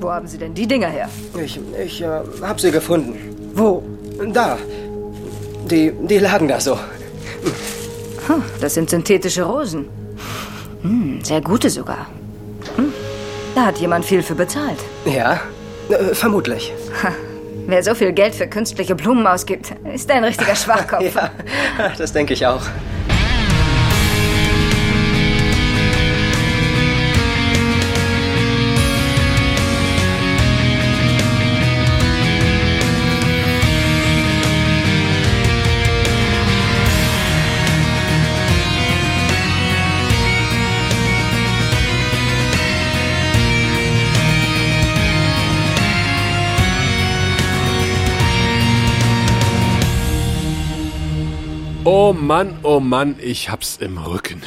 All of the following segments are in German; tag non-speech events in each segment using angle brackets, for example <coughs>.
Wo haben Sie denn die Dinger her? Ich, ich äh, hab sie gefunden. Wo? Da. Die, die lagen da so. Hm, das sind synthetische Rosen. Hm, sehr gute sogar. Hm, da hat jemand viel für bezahlt. Ja, äh, vermutlich. Ha, wer so viel Geld für künstliche Blumen ausgibt, ist ein richtiger <laughs> Schwachkopf. ja, das denke ich auch. Oh Mann, oh Mann, ich hab's im Rücken.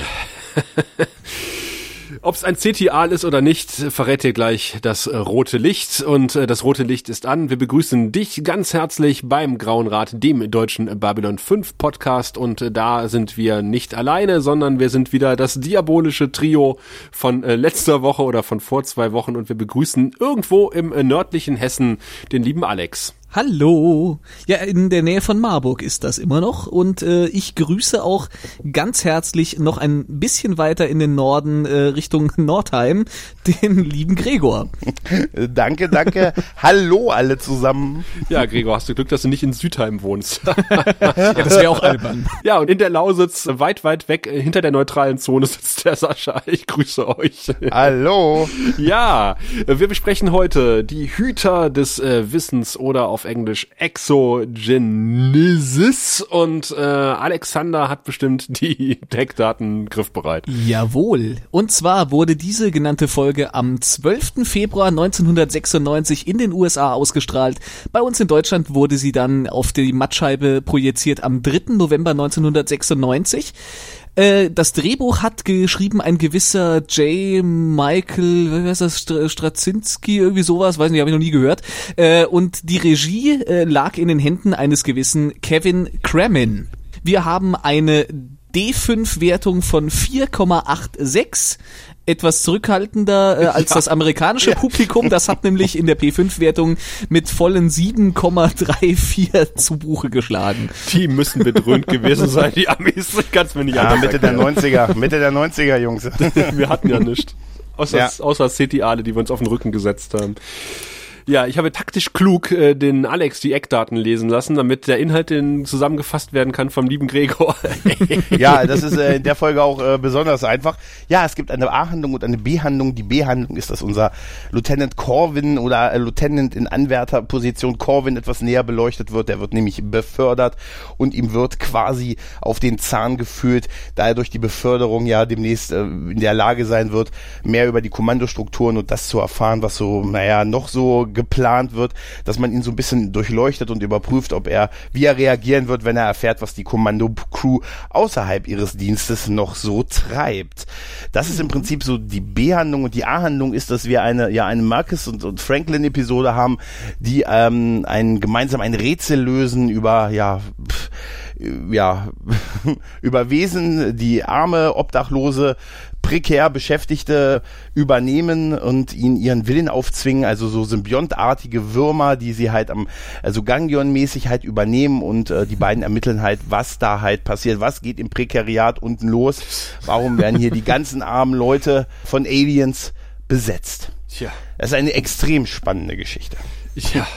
<laughs> Ob's ein CT-Aal ist oder nicht, verrät dir gleich das äh, rote Licht. Und äh, das rote Licht ist an. Wir begrüßen dich ganz herzlich beim Grauen Rat, dem deutschen Babylon 5 Podcast. Und äh, da sind wir nicht alleine, sondern wir sind wieder das diabolische Trio von letzter Woche oder von vor zwei Wochen. Und wir begrüßen irgendwo im nördlichen Hessen den lieben Alex. Hallo. Ja, in der Nähe von Marburg ist das immer noch. Und äh, ich grüße auch ganz herzlich noch ein bisschen weiter in den Norden äh, Richtung Nordheim <laughs> den lieben Gregor. <laughs> danke, danke. Hallo alle zusammen. Ja, Gregor, hast du Glück, dass du nicht in Südheim wohnst. <laughs> ja, das wäre auch albern. Ja, und in der Lausitz, weit, weit weg, äh, hinter der neutralen Zone sitzt der Sascha. Ich grüße euch. Hallo. Ja, wir besprechen heute die Hüter des äh, Wissens oder auf auf Englisch Exogenesis und äh, Alexander hat bestimmt die <laughs> Deckdaten griffbereit. Jawohl. Und zwar wurde diese genannte Folge am 12. Februar 1996 in den USA ausgestrahlt. Bei uns in Deutschland wurde sie dann auf die Mattscheibe projiziert am 3. November 1996. Äh, das Drehbuch hat geschrieben ein gewisser J. Michael, wie heißt das, Straczynski, irgendwie sowas, weiß nicht, habe ich noch nie gehört. Äh, und die Regie äh, lag in den Händen eines gewissen Kevin Kremin. Wir haben eine D5-Wertung von 4,86 etwas zurückhaltender äh, <laughs> als ja. das amerikanische Publikum. Das hat nämlich in der P5-Wertung mit vollen 7,34 <laughs> zu Buche geschlagen. Die müssen bedröhnt gewesen sein, die Amis. <laughs> Ich kann mir nicht ja, Mitte der 90er, Mitte der 90er, Jungs. wir hatten ja nichts. Außer, ja. außer CT-Ale, die wir uns auf den Rücken gesetzt haben. Ja, ich habe taktisch klug äh, den Alex die Eckdaten lesen lassen, damit der Inhalt den zusammengefasst werden kann vom lieben Gregor. <laughs> ja, das ist äh, in der Folge auch äh, besonders einfach. Ja, es gibt eine A-Handlung und eine B-Handlung. Die B-Handlung ist, dass unser Lieutenant Corwin oder äh, Lieutenant in Anwärterposition Corwin etwas näher beleuchtet wird. Der wird nämlich befördert und ihm wird quasi auf den Zahn gefühlt, da er durch die Beförderung ja demnächst äh, in der Lage sein wird, mehr über die Kommandostrukturen und das zu erfahren, was so, naja, noch so geplant wird, dass man ihn so ein bisschen durchleuchtet und überprüft, ob er, wie er reagieren wird, wenn er erfährt, was die Kommando-Crew außerhalb ihres Dienstes noch so treibt. Das ist im Prinzip so die B-Handlung und die A-Handlung ist, dass wir eine, ja, eine Marcus und, und Franklin-Episode haben, die ähm, ein, gemeinsam ein Rätsel lösen über, ja, pff, ja, <laughs> über Wesen, die arme, obdachlose prekär Beschäftigte übernehmen und ihnen ihren Willen aufzwingen, also so symbiontartige Würmer, die sie halt am, also Ganglion-mäßig halt übernehmen und äh, die beiden ermitteln halt, was da halt passiert, was geht im Prekariat unten los, warum werden hier die ganzen armen Leute von Aliens besetzt. Tja. Das ist eine extrem spannende Geschichte. Ja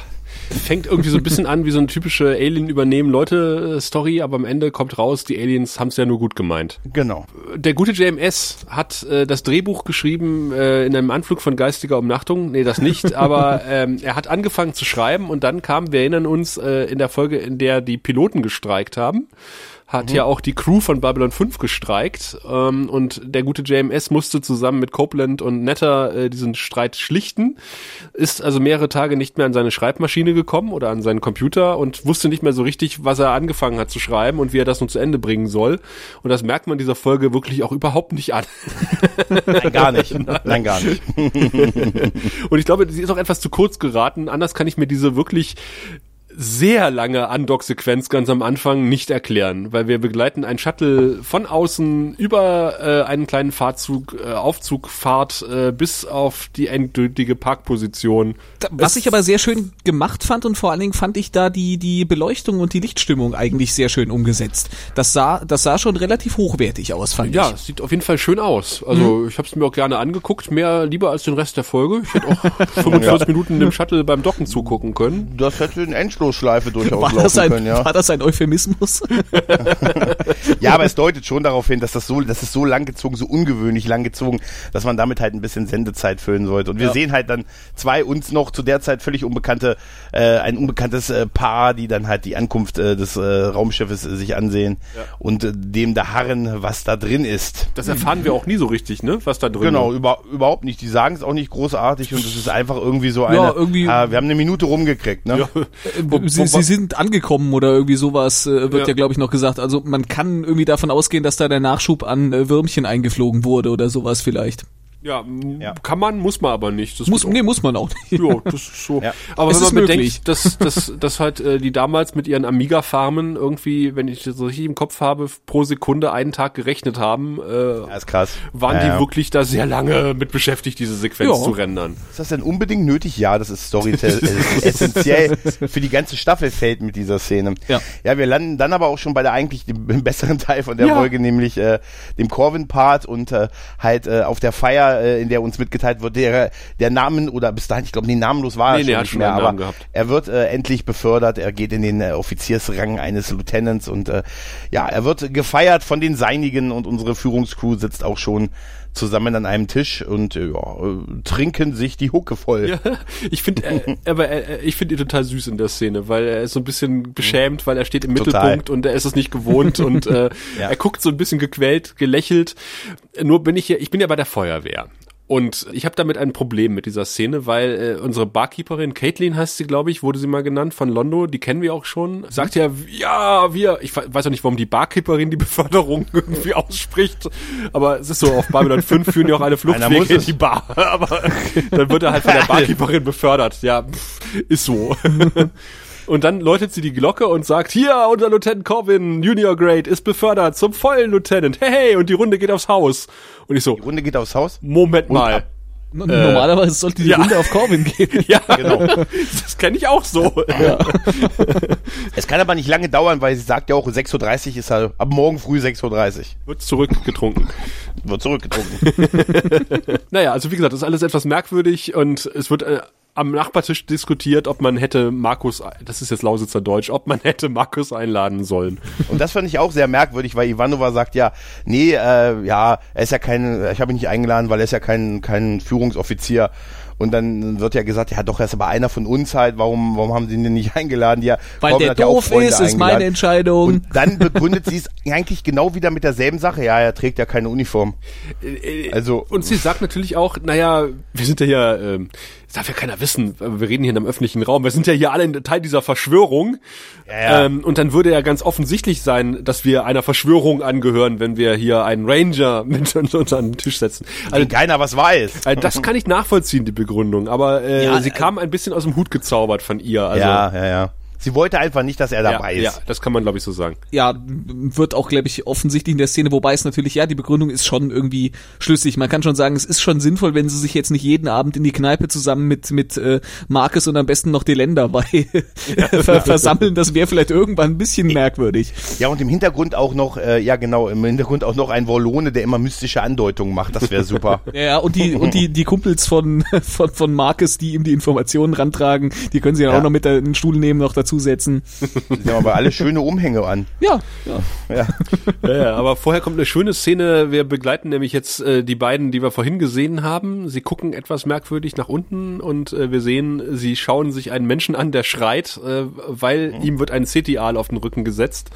fängt irgendwie so ein bisschen an wie so eine typische Alien übernehmen Leute Story, aber am Ende kommt raus, die Aliens haben es ja nur gut gemeint. Genau. Der gute JMS hat äh, das Drehbuch geschrieben äh, in einem Anflug von geistiger Umnachtung. Nee, das nicht, <laughs> aber ähm, er hat angefangen zu schreiben und dann kam, wir erinnern uns, äh, in der Folge, in der die Piloten gestreikt haben hat mhm. ja auch die Crew von Babylon 5 gestreikt ähm, und der gute JMS musste zusammen mit Copeland und Netter äh, diesen Streit schlichten, ist also mehrere Tage nicht mehr an seine Schreibmaschine gekommen oder an seinen Computer und wusste nicht mehr so richtig, was er angefangen hat zu schreiben und wie er das nun zu Ende bringen soll. Und das merkt man dieser Folge wirklich auch überhaupt nicht an. Nein, gar nicht. <laughs> Nein, gar nicht. und ich glaube, sie ist auch etwas zu kurz geraten. Anders kann ich mir diese wirklich sehr lange Undock-Sequenz ganz am Anfang nicht erklären, weil wir begleiten ein Shuttle von außen über äh, einen kleinen Fahrzug, äh, Aufzugfahrt äh, bis auf die endgültige Parkposition. Was ich aber sehr schön gemacht fand und vor allen Dingen fand ich da die, die Beleuchtung und die Lichtstimmung eigentlich sehr schön umgesetzt. Das sah, das sah schon relativ hochwertig aus, fand Ja, ich. es sieht auf jeden Fall schön aus. Also ich habe es mir auch gerne angeguckt, mehr lieber als den Rest der Folge. Ich hätte auch <laughs> 45 Minuten dem Shuttle beim Docken zugucken können. Das hätte eine Endlosschleife durchaus War laufen das, ein, können, ja. war das ein Euphemismus? <laughs> Ja, aber es deutet schon darauf hin, dass das so, das ist so langgezogen, so ungewöhnlich langgezogen, dass man damit halt ein bisschen Sendezeit füllen sollte. Und wir Ja. sehen halt dann zwei uns noch zu der Zeit völlig unbekannte, äh, ein unbekanntes äh, Paar, die dann halt die Ankunft äh, des äh, Raumschiffes äh, sich ansehen und äh, dem da harren, was da drin ist. Das erfahren wir auch nie so richtig, ne? Was da drin Genau, ist. über, überhaupt nicht. Die sagen es auch nicht großartig und es ist einfach irgendwie so eine. Ja, irgendwie- Ah, wir haben eine Minute rumgekriegt, ne? Sie, sie sind angekommen oder irgendwie sowas, äh, wird ja, Ja. glaube ich, noch gesagt. Also man kann irgendwie davon ausgehen, dass da der Nachschub an äh, Würmchen eingeflogen wurde oder sowas vielleicht. Ja, Ja. kann man, muss man aber nicht. Das Muss, nee, muss man auch nicht. Ja, das ist so. <laughs> Ja. Aber Es wenn man möglich. bedenkt, dass, dass, dass halt äh, die damals mit ihren Amiga-Farmen irgendwie, wenn ich das so richtig im Kopf habe, pro Sekunde einen Tag gerechnet haben, äh, Ja, ist krass. waren Ja, die ja. wirklich da sehr lange mit beschäftigt, diese Sequenz Ja. zu rendern. Ist das denn unbedingt nötig? Ja, das ist Storytell <laughs> äh, essentiell für die ganze Staffel fällt mit dieser Szene. Ja. ja, wir landen dann aber auch schon bei der eigentlich dem, <laughs> dem besseren Teil von der Ja. Folge, nämlich äh, dem Corvin-Part und äh, halt äh, auf der Feier, äh, in der uns mitgeteilt wird, der der Namen oder bis dahin, ich glaube, nee, namenlos war Nee, er schon nicht schon mehr, aber gehabt. er wird äh, endlich befördert, er geht in den äh, Offiziersrang eines Lieutenants und äh, ja, er wird gefeiert von den Seinigen und unsere Führungscrew sitzt auch schon zusammen an einem Tisch und äh, ja, äh, trinken sich die Hucke voll. Ja, ich finde, äh, aber äh, ich finde ihn total süß in der Szene, weil er ist so ein bisschen beschämt, weil er steht im Total. Mittelpunkt und er ist es nicht gewohnt und äh, <laughs> Ja. er guckt so ein bisschen gequält, gelächelt. Nur bin ich ja, ich bin ja bei der Feuerwehr. Und ich habe damit ein Problem mit dieser Szene, weil äh, unsere Barkeeperin, Caitlin heißt sie, glaube ich, wurde sie mal genannt, von Londo, die kennen wir auch schon, sagt ja, ja, wir, ich we- weiß auch nicht, warum die Barkeeperin die <laughs> Beförderung irgendwie ausspricht, aber es ist so, auf Babylon <laughs> 5 führen ja auch alle Fluchtwege in die Bar, <laughs> aber dann wird er halt von der Barkeeperin befördert, ja, pff, ist so. Und dann läutet sie die Glocke und sagt, hier, unser Lieutenant Corvin, Junior Grade, ist befördert zum vollen Lieutenant. Hey, hey, und die Runde geht aufs Haus. Und ich so, Die Runde geht aufs Haus. Moment Und mal. Normalerweise sollte die ja. Runde auf Corbin gehen. <laughs> Ja, genau. <laughs> Das kenne ich auch so. <laughs> Es kann aber nicht lange dauern, weil sie sagt ja auch, 6.30 Uhr ist er, ab morgen früh 6.30 Uhr. Wird zurückgetrunken. Wird zurückgetrunken. Naja, also wie gesagt, das ist alles etwas merkwürdig und es wird äh, am Nachbartisch diskutiert, ob man hätte Markus, das ist jetzt Lausitzer Deutsch, ob man hätte Markus einladen sollen. Und das fand ich auch sehr merkwürdig, weil Ivanova sagt ja, nee, äh, ja, er ist ja kein, ich habe ihn nicht eingeladen, weil er ist ja kein, kein Führungsoffizier. Und dann wird ja gesagt, ja doch, er ist aber einer von uns halt, warum, warum haben sie ihn denn nicht <laughs> eingeladen? Ja, Weil der ja doof Freunde ist, ist meine Entscheidung. Und dann begründet sie es eigentlich genau wieder mit derselben Sache. Ja, er trägt ja keine Uniform. Also, Und sie sagt natürlich auch, naja, wir sind ja hier, ähm, das darf ja keiner wissen, wir reden hier in einem öffentlichen Raum, wir sind ja hier alle Teil dieser Verschwörung. Ja, ja. Ähm, und dann würde ja ganz offensichtlich sein, dass wir einer Verschwörung angehören, wenn wir hier einen Ranger <laughs> mit uns unter den Tisch setzen. Also, wenn keiner was weiß. also das kann ich nachvollziehen, die Begründung, aber äh, Ja, sie äh, kam ein bisschen aus dem Hut gezaubert von ihr. Also, ja, ja, ja. Sie wollte einfach nicht, dass er dabei ja, ist. ja, das kann man glaube ich so sagen. ja, wird auch, glaube ich, offensichtlich in der Szene, wobei es natürlich, ja, die Begründung ist schon irgendwie schlüssig. Man kann schon sagen, es ist schon sinnvoll, wenn sie sich jetzt nicht jeden Abend in die Kneipe zusammen mit, mit äh, Marcus und am besten noch Delen dabei <laughs> ver versammeln. Das wäre vielleicht irgendwann ein bisschen merkwürdig. Ja, und im Hintergrund auch noch, äh, ja genau, im Hintergrund auch noch ein Wollone, der immer mystische Andeutungen macht. Das wäre super. <laughs> Ja, und die, und die, die Kumpels von, <laughs> von, von Marcus, die ihm die Informationen rantragen, die können sie Ja. auch noch mit in den Stuhl nehmen, noch dazusetzen. <laughs> Sie haben aber alle schöne Umhänge an. Ja, ja. Ja. Ja, ja, aber vorher kommt eine schöne Szene. Wir begleiten nämlich jetzt äh, die beiden, die wir vorhin gesehen haben. Sie gucken etwas merkwürdig nach unten und äh, wir sehen, sie schauen sich einen Menschen an, der schreit, äh, weil ihm wird ein Cetial auf den Rücken gesetzt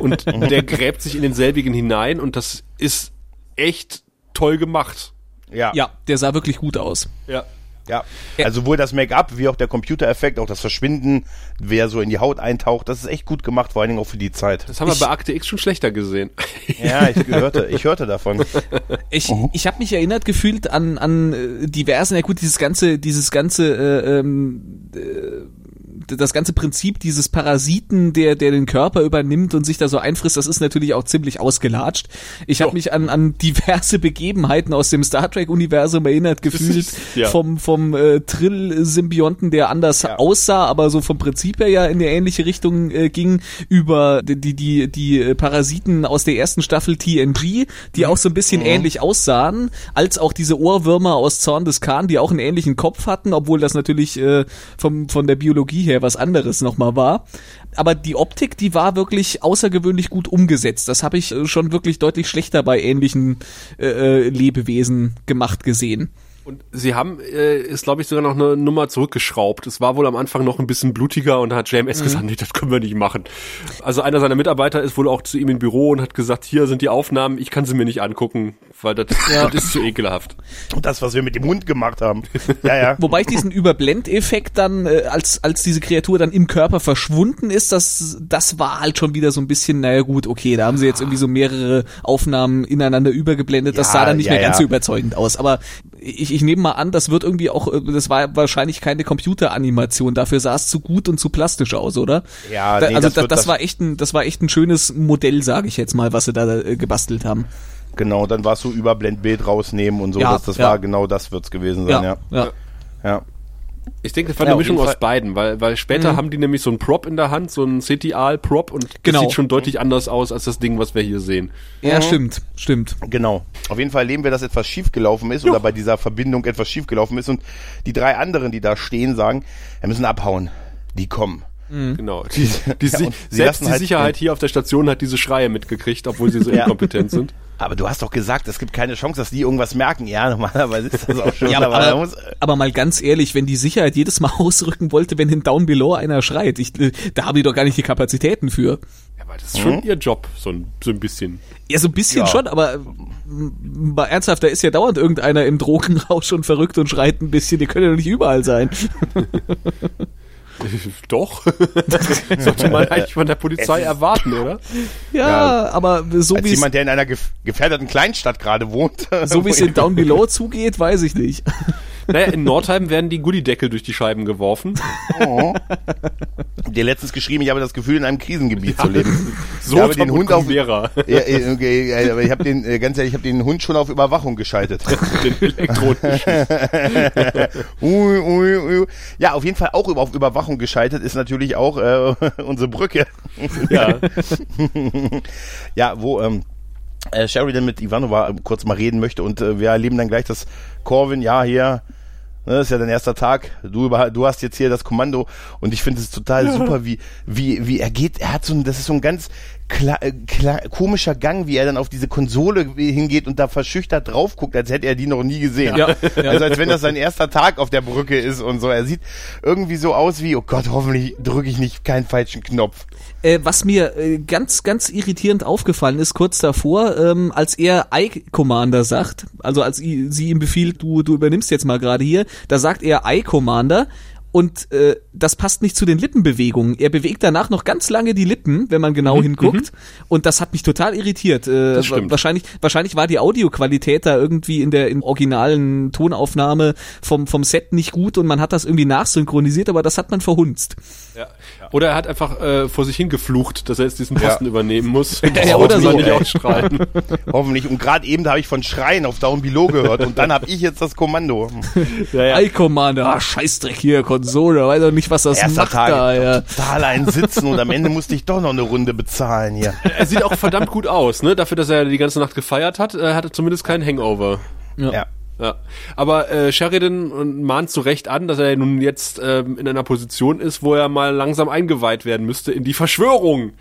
und <laughs> der gräbt sich in denselbigen hinein und das ist echt toll gemacht. Ja. Ja, der sah wirklich gut aus. Ja. Ja. Also sowohl das Make-up wie auch der Computereffekt, auch das Verschwinden, wer so in die Haut eintaucht, das ist echt gut gemacht, vor allen Dingen auch für die Zeit. Das haben wir Ich- bei Akte X schon schlechter gesehen. <laughs> Ja, ich hörte, ich hörte davon. Ich, ich habe mich erinnert gefühlt an, an äh, diversen, ja gut, dieses ganze, dieses ganze äh, ähm, äh, das ganze Prinzip dieses Parasiten, der, der den Körper übernimmt und sich da so einfrisst, das ist natürlich auch ziemlich ausgelatscht. Ich habe mich an, an diverse Begebenheiten aus dem Star Trek-Universum erinnert gefühlt, ja. vom, vom äh, Trill-Symbionten, der anders Ja. aussah, aber so vom Prinzip her ja in eine ähnliche Richtung äh, ging, über die, die, die, die äh, Parasiten aus der ersten Staffel TNG, die auch so ein bisschen ähnlich aussahen, als auch diese Ohrwürmer aus Zorn des Khan, die auch einen ähnlichen Kopf hatten, obwohl das natürlich äh, vom, von der Biologie her was anderes nochmal war. Aber die Optik, die war wirklich außergewöhnlich gut umgesetzt. Das habe ich äh, schon wirklich deutlich schlechter bei ähnlichen äh, äh, Lebewesen gemacht gesehen. Und sie haben, äh, ist glaube ich sogar noch eine Nummer zurückgeschraubt. Es war wohl am Anfang noch ein bisschen blutiger und da hat JMS Mhm. gesagt, nee, das können wir nicht machen. Also einer seiner Mitarbeiter ist wohl auch zu ihm im Büro und hat gesagt, hier sind die Aufnahmen, ich kann sie mir nicht angucken, weil das, das ist zu ekelhaft. Und das, was wir mit dem Hund gemacht haben. <laughs> Ja, ja. Wobei ich diesen Überblendeffekt dann, äh, als, als diese Kreatur dann im Körper verschwunden ist, das, das war halt schon wieder so ein bisschen, naja gut, okay, da haben sie jetzt irgendwie so mehrere Aufnahmen ineinander übergeblendet, das Ja, sah dann nicht ja, mehr ganz ja. so überzeugend aus. Aber ich, ich nehme mal an, das wird irgendwie auch, äh, das war wahrscheinlich keine Computeranimation, dafür sah es zu gut und zu plastisch aus, oder? Ja, da, nee, also das das, das- war echt ein, das war echt ein schönes Modell, sage ich jetzt mal, was sie da äh, gebastelt haben. Genau, dann war es so Überblendbild rausnehmen und so. Ja, das das ja. war genau das wird's gewesen sein, ja. ja. Ja. Ich denke, das war eine Mischung aus beiden, weil, weil später haben die nämlich so einen Prop in der Hand, so einen CTAL-Prop und das Genau. sieht schon deutlich anders aus als das Ding, was wir hier sehen. ja, stimmt, stimmt. Genau. Auf jeden Fall erleben wir, dass etwas schiefgelaufen ist oder bei dieser Verbindung etwas schiefgelaufen ist und die drei anderen, die da stehen, sagen, wir müssen abhauen. Die kommen. Genau. <laughs> Die, die, Ja, selbst die halt Sicherheit hier auf der Station hat diese Schreie mitgekriegt, obwohl sie so <laughs> Ja. inkompetent sind. Aber du hast doch gesagt, es gibt keine Chance, dass die irgendwas merken. Ja, <laughs> normalerweise ist das auch schon. Ja, aber, aber aber, muss, aber mal ganz ehrlich, wenn die Sicherheit jedes Mal ausrücken wollte, wenn in Down Below einer schreit, ich, äh, da haben die doch gar nicht die Kapazitäten für. Ja, aber das ist schon ihr Job, so ein, so ein bisschen. Ja, so ein bisschen Ja. schon, aber mal ernsthaft, da ist ja dauernd irgendeiner im Drogenrausch und verrückt und schreit ein bisschen, die können ja doch nicht überall sein. <laughs> Doch. <laughs> Sollte man eigentlich von der Polizei erwarten, oder? Ja, aber so wie es jemand, der in einer gef gefährdeten Kleinstadt gerade wohnt. so wie es in Down Below zugeht, weiß ich nicht. Naja, in Nordheim werden die Goodiedeckel durch die Scheiben geworfen. <laughs> dir letztens geschrieben, ich habe das Gefühl, in einem Krisengebiet zu leben. So <laughs> ich habe den Hund auf, ja, äh, okay, aber ich habe den, äh, ganz ehrlich, ich habe den Hund schon auf Überwachung geschaltet. <laughs> den elektronischen. <laughs> ui, ui, ui. Ja, auf jeden Fall auch auf Überwachung geschaltet ist natürlich auch äh, unsere Brücke. Ja. ja, wo ähm, äh, Sheridan mit Ivanova kurz mal reden möchte und äh, wir erleben dann gleich, dass Corvin, ja, hier, ne, ist ja dein erster Tag, du, du hast jetzt hier das Kommando und ich finde es total super, wie, wie, wie er geht, er hat so ein, das ist so ein ganz komischer Gang, wie er dann auf diese Konsole hingeht und da verschüchtert drauf guckt, als hätte er die noch nie gesehen. Ja, ja. <laughs> Also als wenn das sein erster Tag auf der Brücke ist und so. Er sieht irgendwie so aus wie, oh Gott, hoffentlich drücke ich nicht keinen falschen Knopf. Äh, was mir äh, ganz, ganz irritierend aufgefallen ist, kurz davor, ähm, als er I-Commander sagt, also als sie ihm befiehlt, du, du übernimmst jetzt mal gerade hier, da sagt er I-Commander und äh, das passt nicht zu den Lippenbewegungen. Er bewegt danach noch ganz lange die Lippen, wenn man genau hinguckt. Und das hat mich total irritiert. Äh, Das stimmt. Wahrscheinlich, wahrscheinlich war die Audioqualität da irgendwie in der in originalen Tonaufnahme vom, vom Set nicht gut und man hat das irgendwie nachsynchronisiert, aber das hat man verhunzt. Ja. Oder er hat einfach äh, vor sich hingeflucht, dass er jetzt diesen Posten übernehmen muss. <laughs> Ja, oder so, nicht ausstrahlen. <laughs> Hoffentlich. Und gerade eben, da habe ich von Schreien auf Down Below gehört und dann habe ich jetzt das Kommando. <laughs> ja, ja. I-Commander, ah, Scheißdreck hier, Konsole, weiß doch nicht, was das Erster macht Tag, da, ja. total ein Sitzen und am Ende musste ich doch noch eine Runde bezahlen hier. <laughs> Er sieht auch verdammt gut aus, ne? Dafür, dass er die ganze Nacht gefeiert hat, äh, hat er zumindest keinen Hangover. Ja. Ja. Aber äh, Sheridan mahnt zu Recht an, dass er nun jetzt ähm, in einer Position ist, wo er mal langsam eingeweiht werden müsste in die Verschwörung.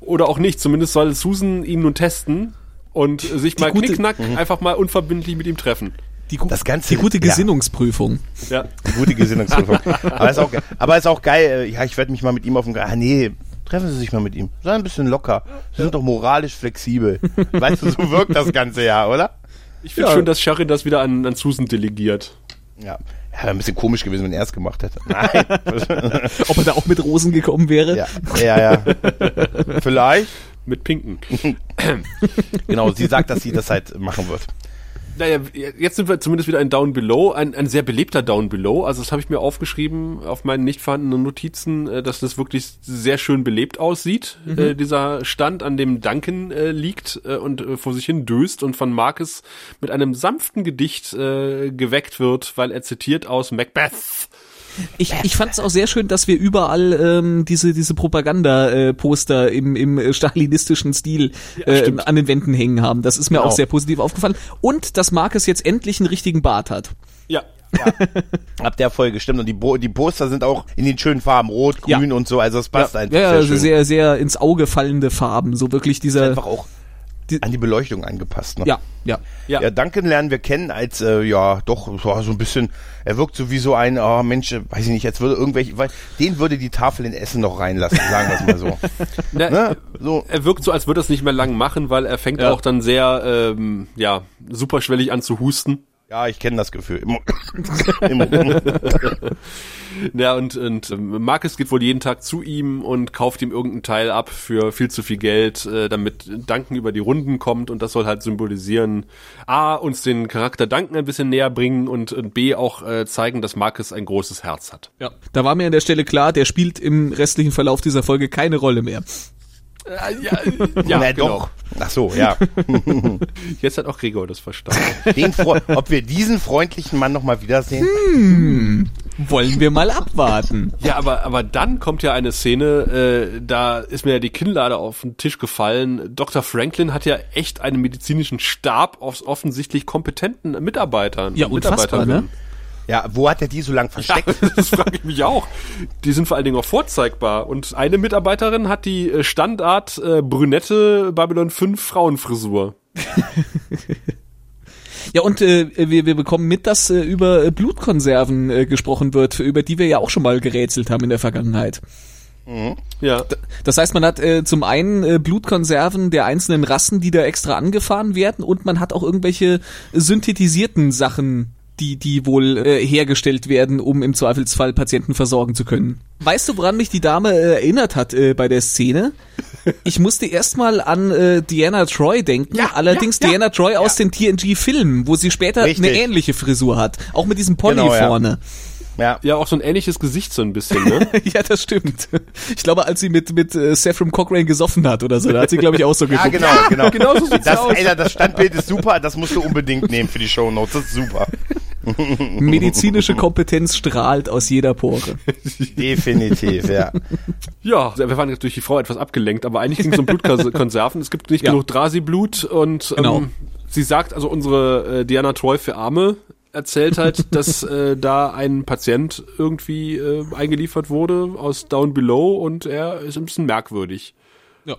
Oder auch nicht. Zumindest soll Susan ihn nun testen und äh, sich mal gute- knickknack einfach mal unverbindlich mit ihm treffen. Die, gu Das Ganze- die gute ja. Gesinnungsprüfung. Ja. Gute Gesinnungsprüfung. aber ist auch, aber ist auch geil. äh, Ja, ich werde mich mal mit ihm auf dem. Ah, nee. Treffen Sie sich mal mit ihm. Sei ein bisschen locker. Sie sind doch moralisch flexibel. Weißt du, so wirkt das Ganze ja, oder? Ich finde schön, dass Sheridan das wieder an, an Susan delegiert. Ja. Ja, wäre ein bisschen komisch gewesen, wenn er es gemacht hätte. Nein. <laughs> Ob er da auch mit Rosen gekommen wäre? ja, ja, ja. Vielleicht. Mit Pinken. <laughs> Genau, sie sagt, dass sie das halt machen wird. Naja, jetzt sind wir zumindest wieder ein Down Below, ein, ein sehr belebter Down Below. Also das habe ich mir aufgeschrieben auf meinen nicht vorhandenen Notizen, äh, dass das wirklich sehr schön belebt aussieht. Mhm. Äh, dieser Stand, an dem Duncan äh, liegt äh, und äh, vor sich hin döst und von Marcus mit einem sanften Gedicht äh, geweckt wird, weil er zitiert aus Macbeth. Ich, ich fand es auch sehr schön, dass wir überall ähm, diese diese Propaganda-Poster im, im äh, stalinistischen Stil äh, an den Wänden hängen haben. Das ist mir Genau. auch sehr positiv aufgefallen. Und dass Marcus jetzt endlich einen richtigen Bart hat. Ja. <laughs> Ab der Folge, stimmt. Und die, Bo die Poster sind auch in den schönen Farben, rot, Ja. grün und so, also es passt ja, einfach ja, sehr also schön. sehr, sehr ins Auge fallende Farben. So wirklich dieser. einfach auch Die- an die Beleuchtung angepasst. Ne? Ja, ja. Ja. Ja, Duncan lernen wir kennen als, äh, ja, doch, so, so ein bisschen, er wirkt so wie so ein, oh Mensch, äh, weiß ich nicht, jetzt würde irgendwelche, weil, den würde die Tafel in Essen noch reinlassen, sagen wir es mal so. <laughs> Na, ne? So, Er wirkt so, als würde er es nicht mehr lang machen, weil er fängt Ja. auch dann sehr, ähm, ja, superschwellig an zu husten. Ja, ich kenne das Gefühl. Immer, <laughs> immer. Ja, und, und ähm, Marcus geht wohl jeden Tag zu ihm und kauft ihm irgendeinen Teil ab für viel zu viel Geld, äh, damit Duncan über die Runden kommt und das soll halt symbolisieren, A, uns den Charakter Duncan ein bisschen näher bringen und, und B, auch äh, zeigen, dass Marcus ein großes Herz hat. ja. Da war mir an der Stelle klar, der spielt im restlichen Verlauf dieser Folge keine Rolle mehr. Äh, ja, ja Na genau. doch. Ach so, ja. <laughs> Jetzt hat auch Gregor das verstanden. Den, Fre- ob wir diesen freundlichen Mann noch mal wiedersehen? Wollen wir mal abwarten. Ja, aber, aber dann kommt ja eine Szene, äh, da ist mir ja die Kinnlade auf den Tisch gefallen. Dr. Franklin hat ja echt einen medizinischen Stab aus offensichtlich kompetenten Mitarbeitern. Ja, und unfassbar, ne? Ja, wo hat er die so lang Ja, versteckt? <laughs> das frage ich mich auch. Die sind vor allen Dingen auch vorzeigbar. Und eine Mitarbeiterin hat die äh, Standard äh, brünette Babylon 5 Frauenfrisur. <laughs> Ja, und äh, wir, wir bekommen mit, dass äh, über Blutkonserven äh, gesprochen wird, über die wir ja auch schon mal gerätselt haben in der Vergangenheit. Ja. Das heißt, man hat äh, zum einen äh, Blutkonserven der einzelnen Rassen, die da extra angefahren werden, und man hat auch irgendwelche synthetisierten Sachen, die, die wohl äh, hergestellt werden, um im Zweifelsfall Patienten versorgen zu können. Weißt du, woran mich die Dame äh, erinnert hat äh, bei der Szene? Ich musste erstmal an äh, Diana Troy denken, Ja, allerdings ja, ja. Diana Troy aus den TNG-Filmen, wo sie später Richtig. eine ähnliche Frisur hat. Auch mit diesem Pony Genau, vorne. Ja. Ja, auch so ein ähnliches Gesicht so ein bisschen, ne? <laughs> ja, das stimmt. Ich glaube, als sie mit, mit äh, Saffron Cochrane gesoffen hat oder so, da hat sie, glaube ich, auch so Ja, geguckt. genau, <laughs> genau. genau so sieht's das, aus. Alter, das Standbild ist super, das musst du unbedingt nehmen für die Shownotes, das ist super. <laughs> Medizinische Kompetenz strahlt aus jeder Pore. Definitiv, ja. Ja, wir waren jetzt durch die Frau etwas abgelenkt, aber eigentlich ging es um Blutkonserven. Es gibt nicht Ja. genug Drasi-Blut und Genau. ähm, sie sagt, also unsere äh, Diana Troy für Arme erzählt halt, <laughs> dass äh, da ein Patient irgendwie äh, eingeliefert wurde aus Down Below und er ist ein bisschen merkwürdig. Ja.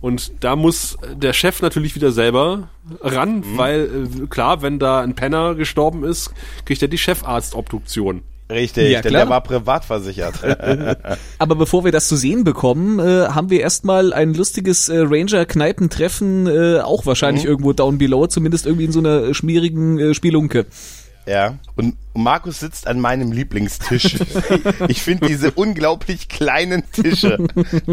Und da muss der Chef natürlich wieder selber ran, weil äh, klar, wenn da ein Penner gestorben ist, kriegt er die Chefarztobduktion. Richtig, Ja, denn klar. der war privat versichert. <laughs> <laughs> Aber bevor wir das zu sehen bekommen, äh, haben wir erstmal ein lustiges äh, Ranger-Kneipentreffen, äh, auch wahrscheinlich irgendwo down below, zumindest irgendwie in so einer schmierigen äh, Spielunke. Ja. Und Markus sitzt an meinem Lieblingstisch. <laughs> ich finde diese unglaublich kleinen Tische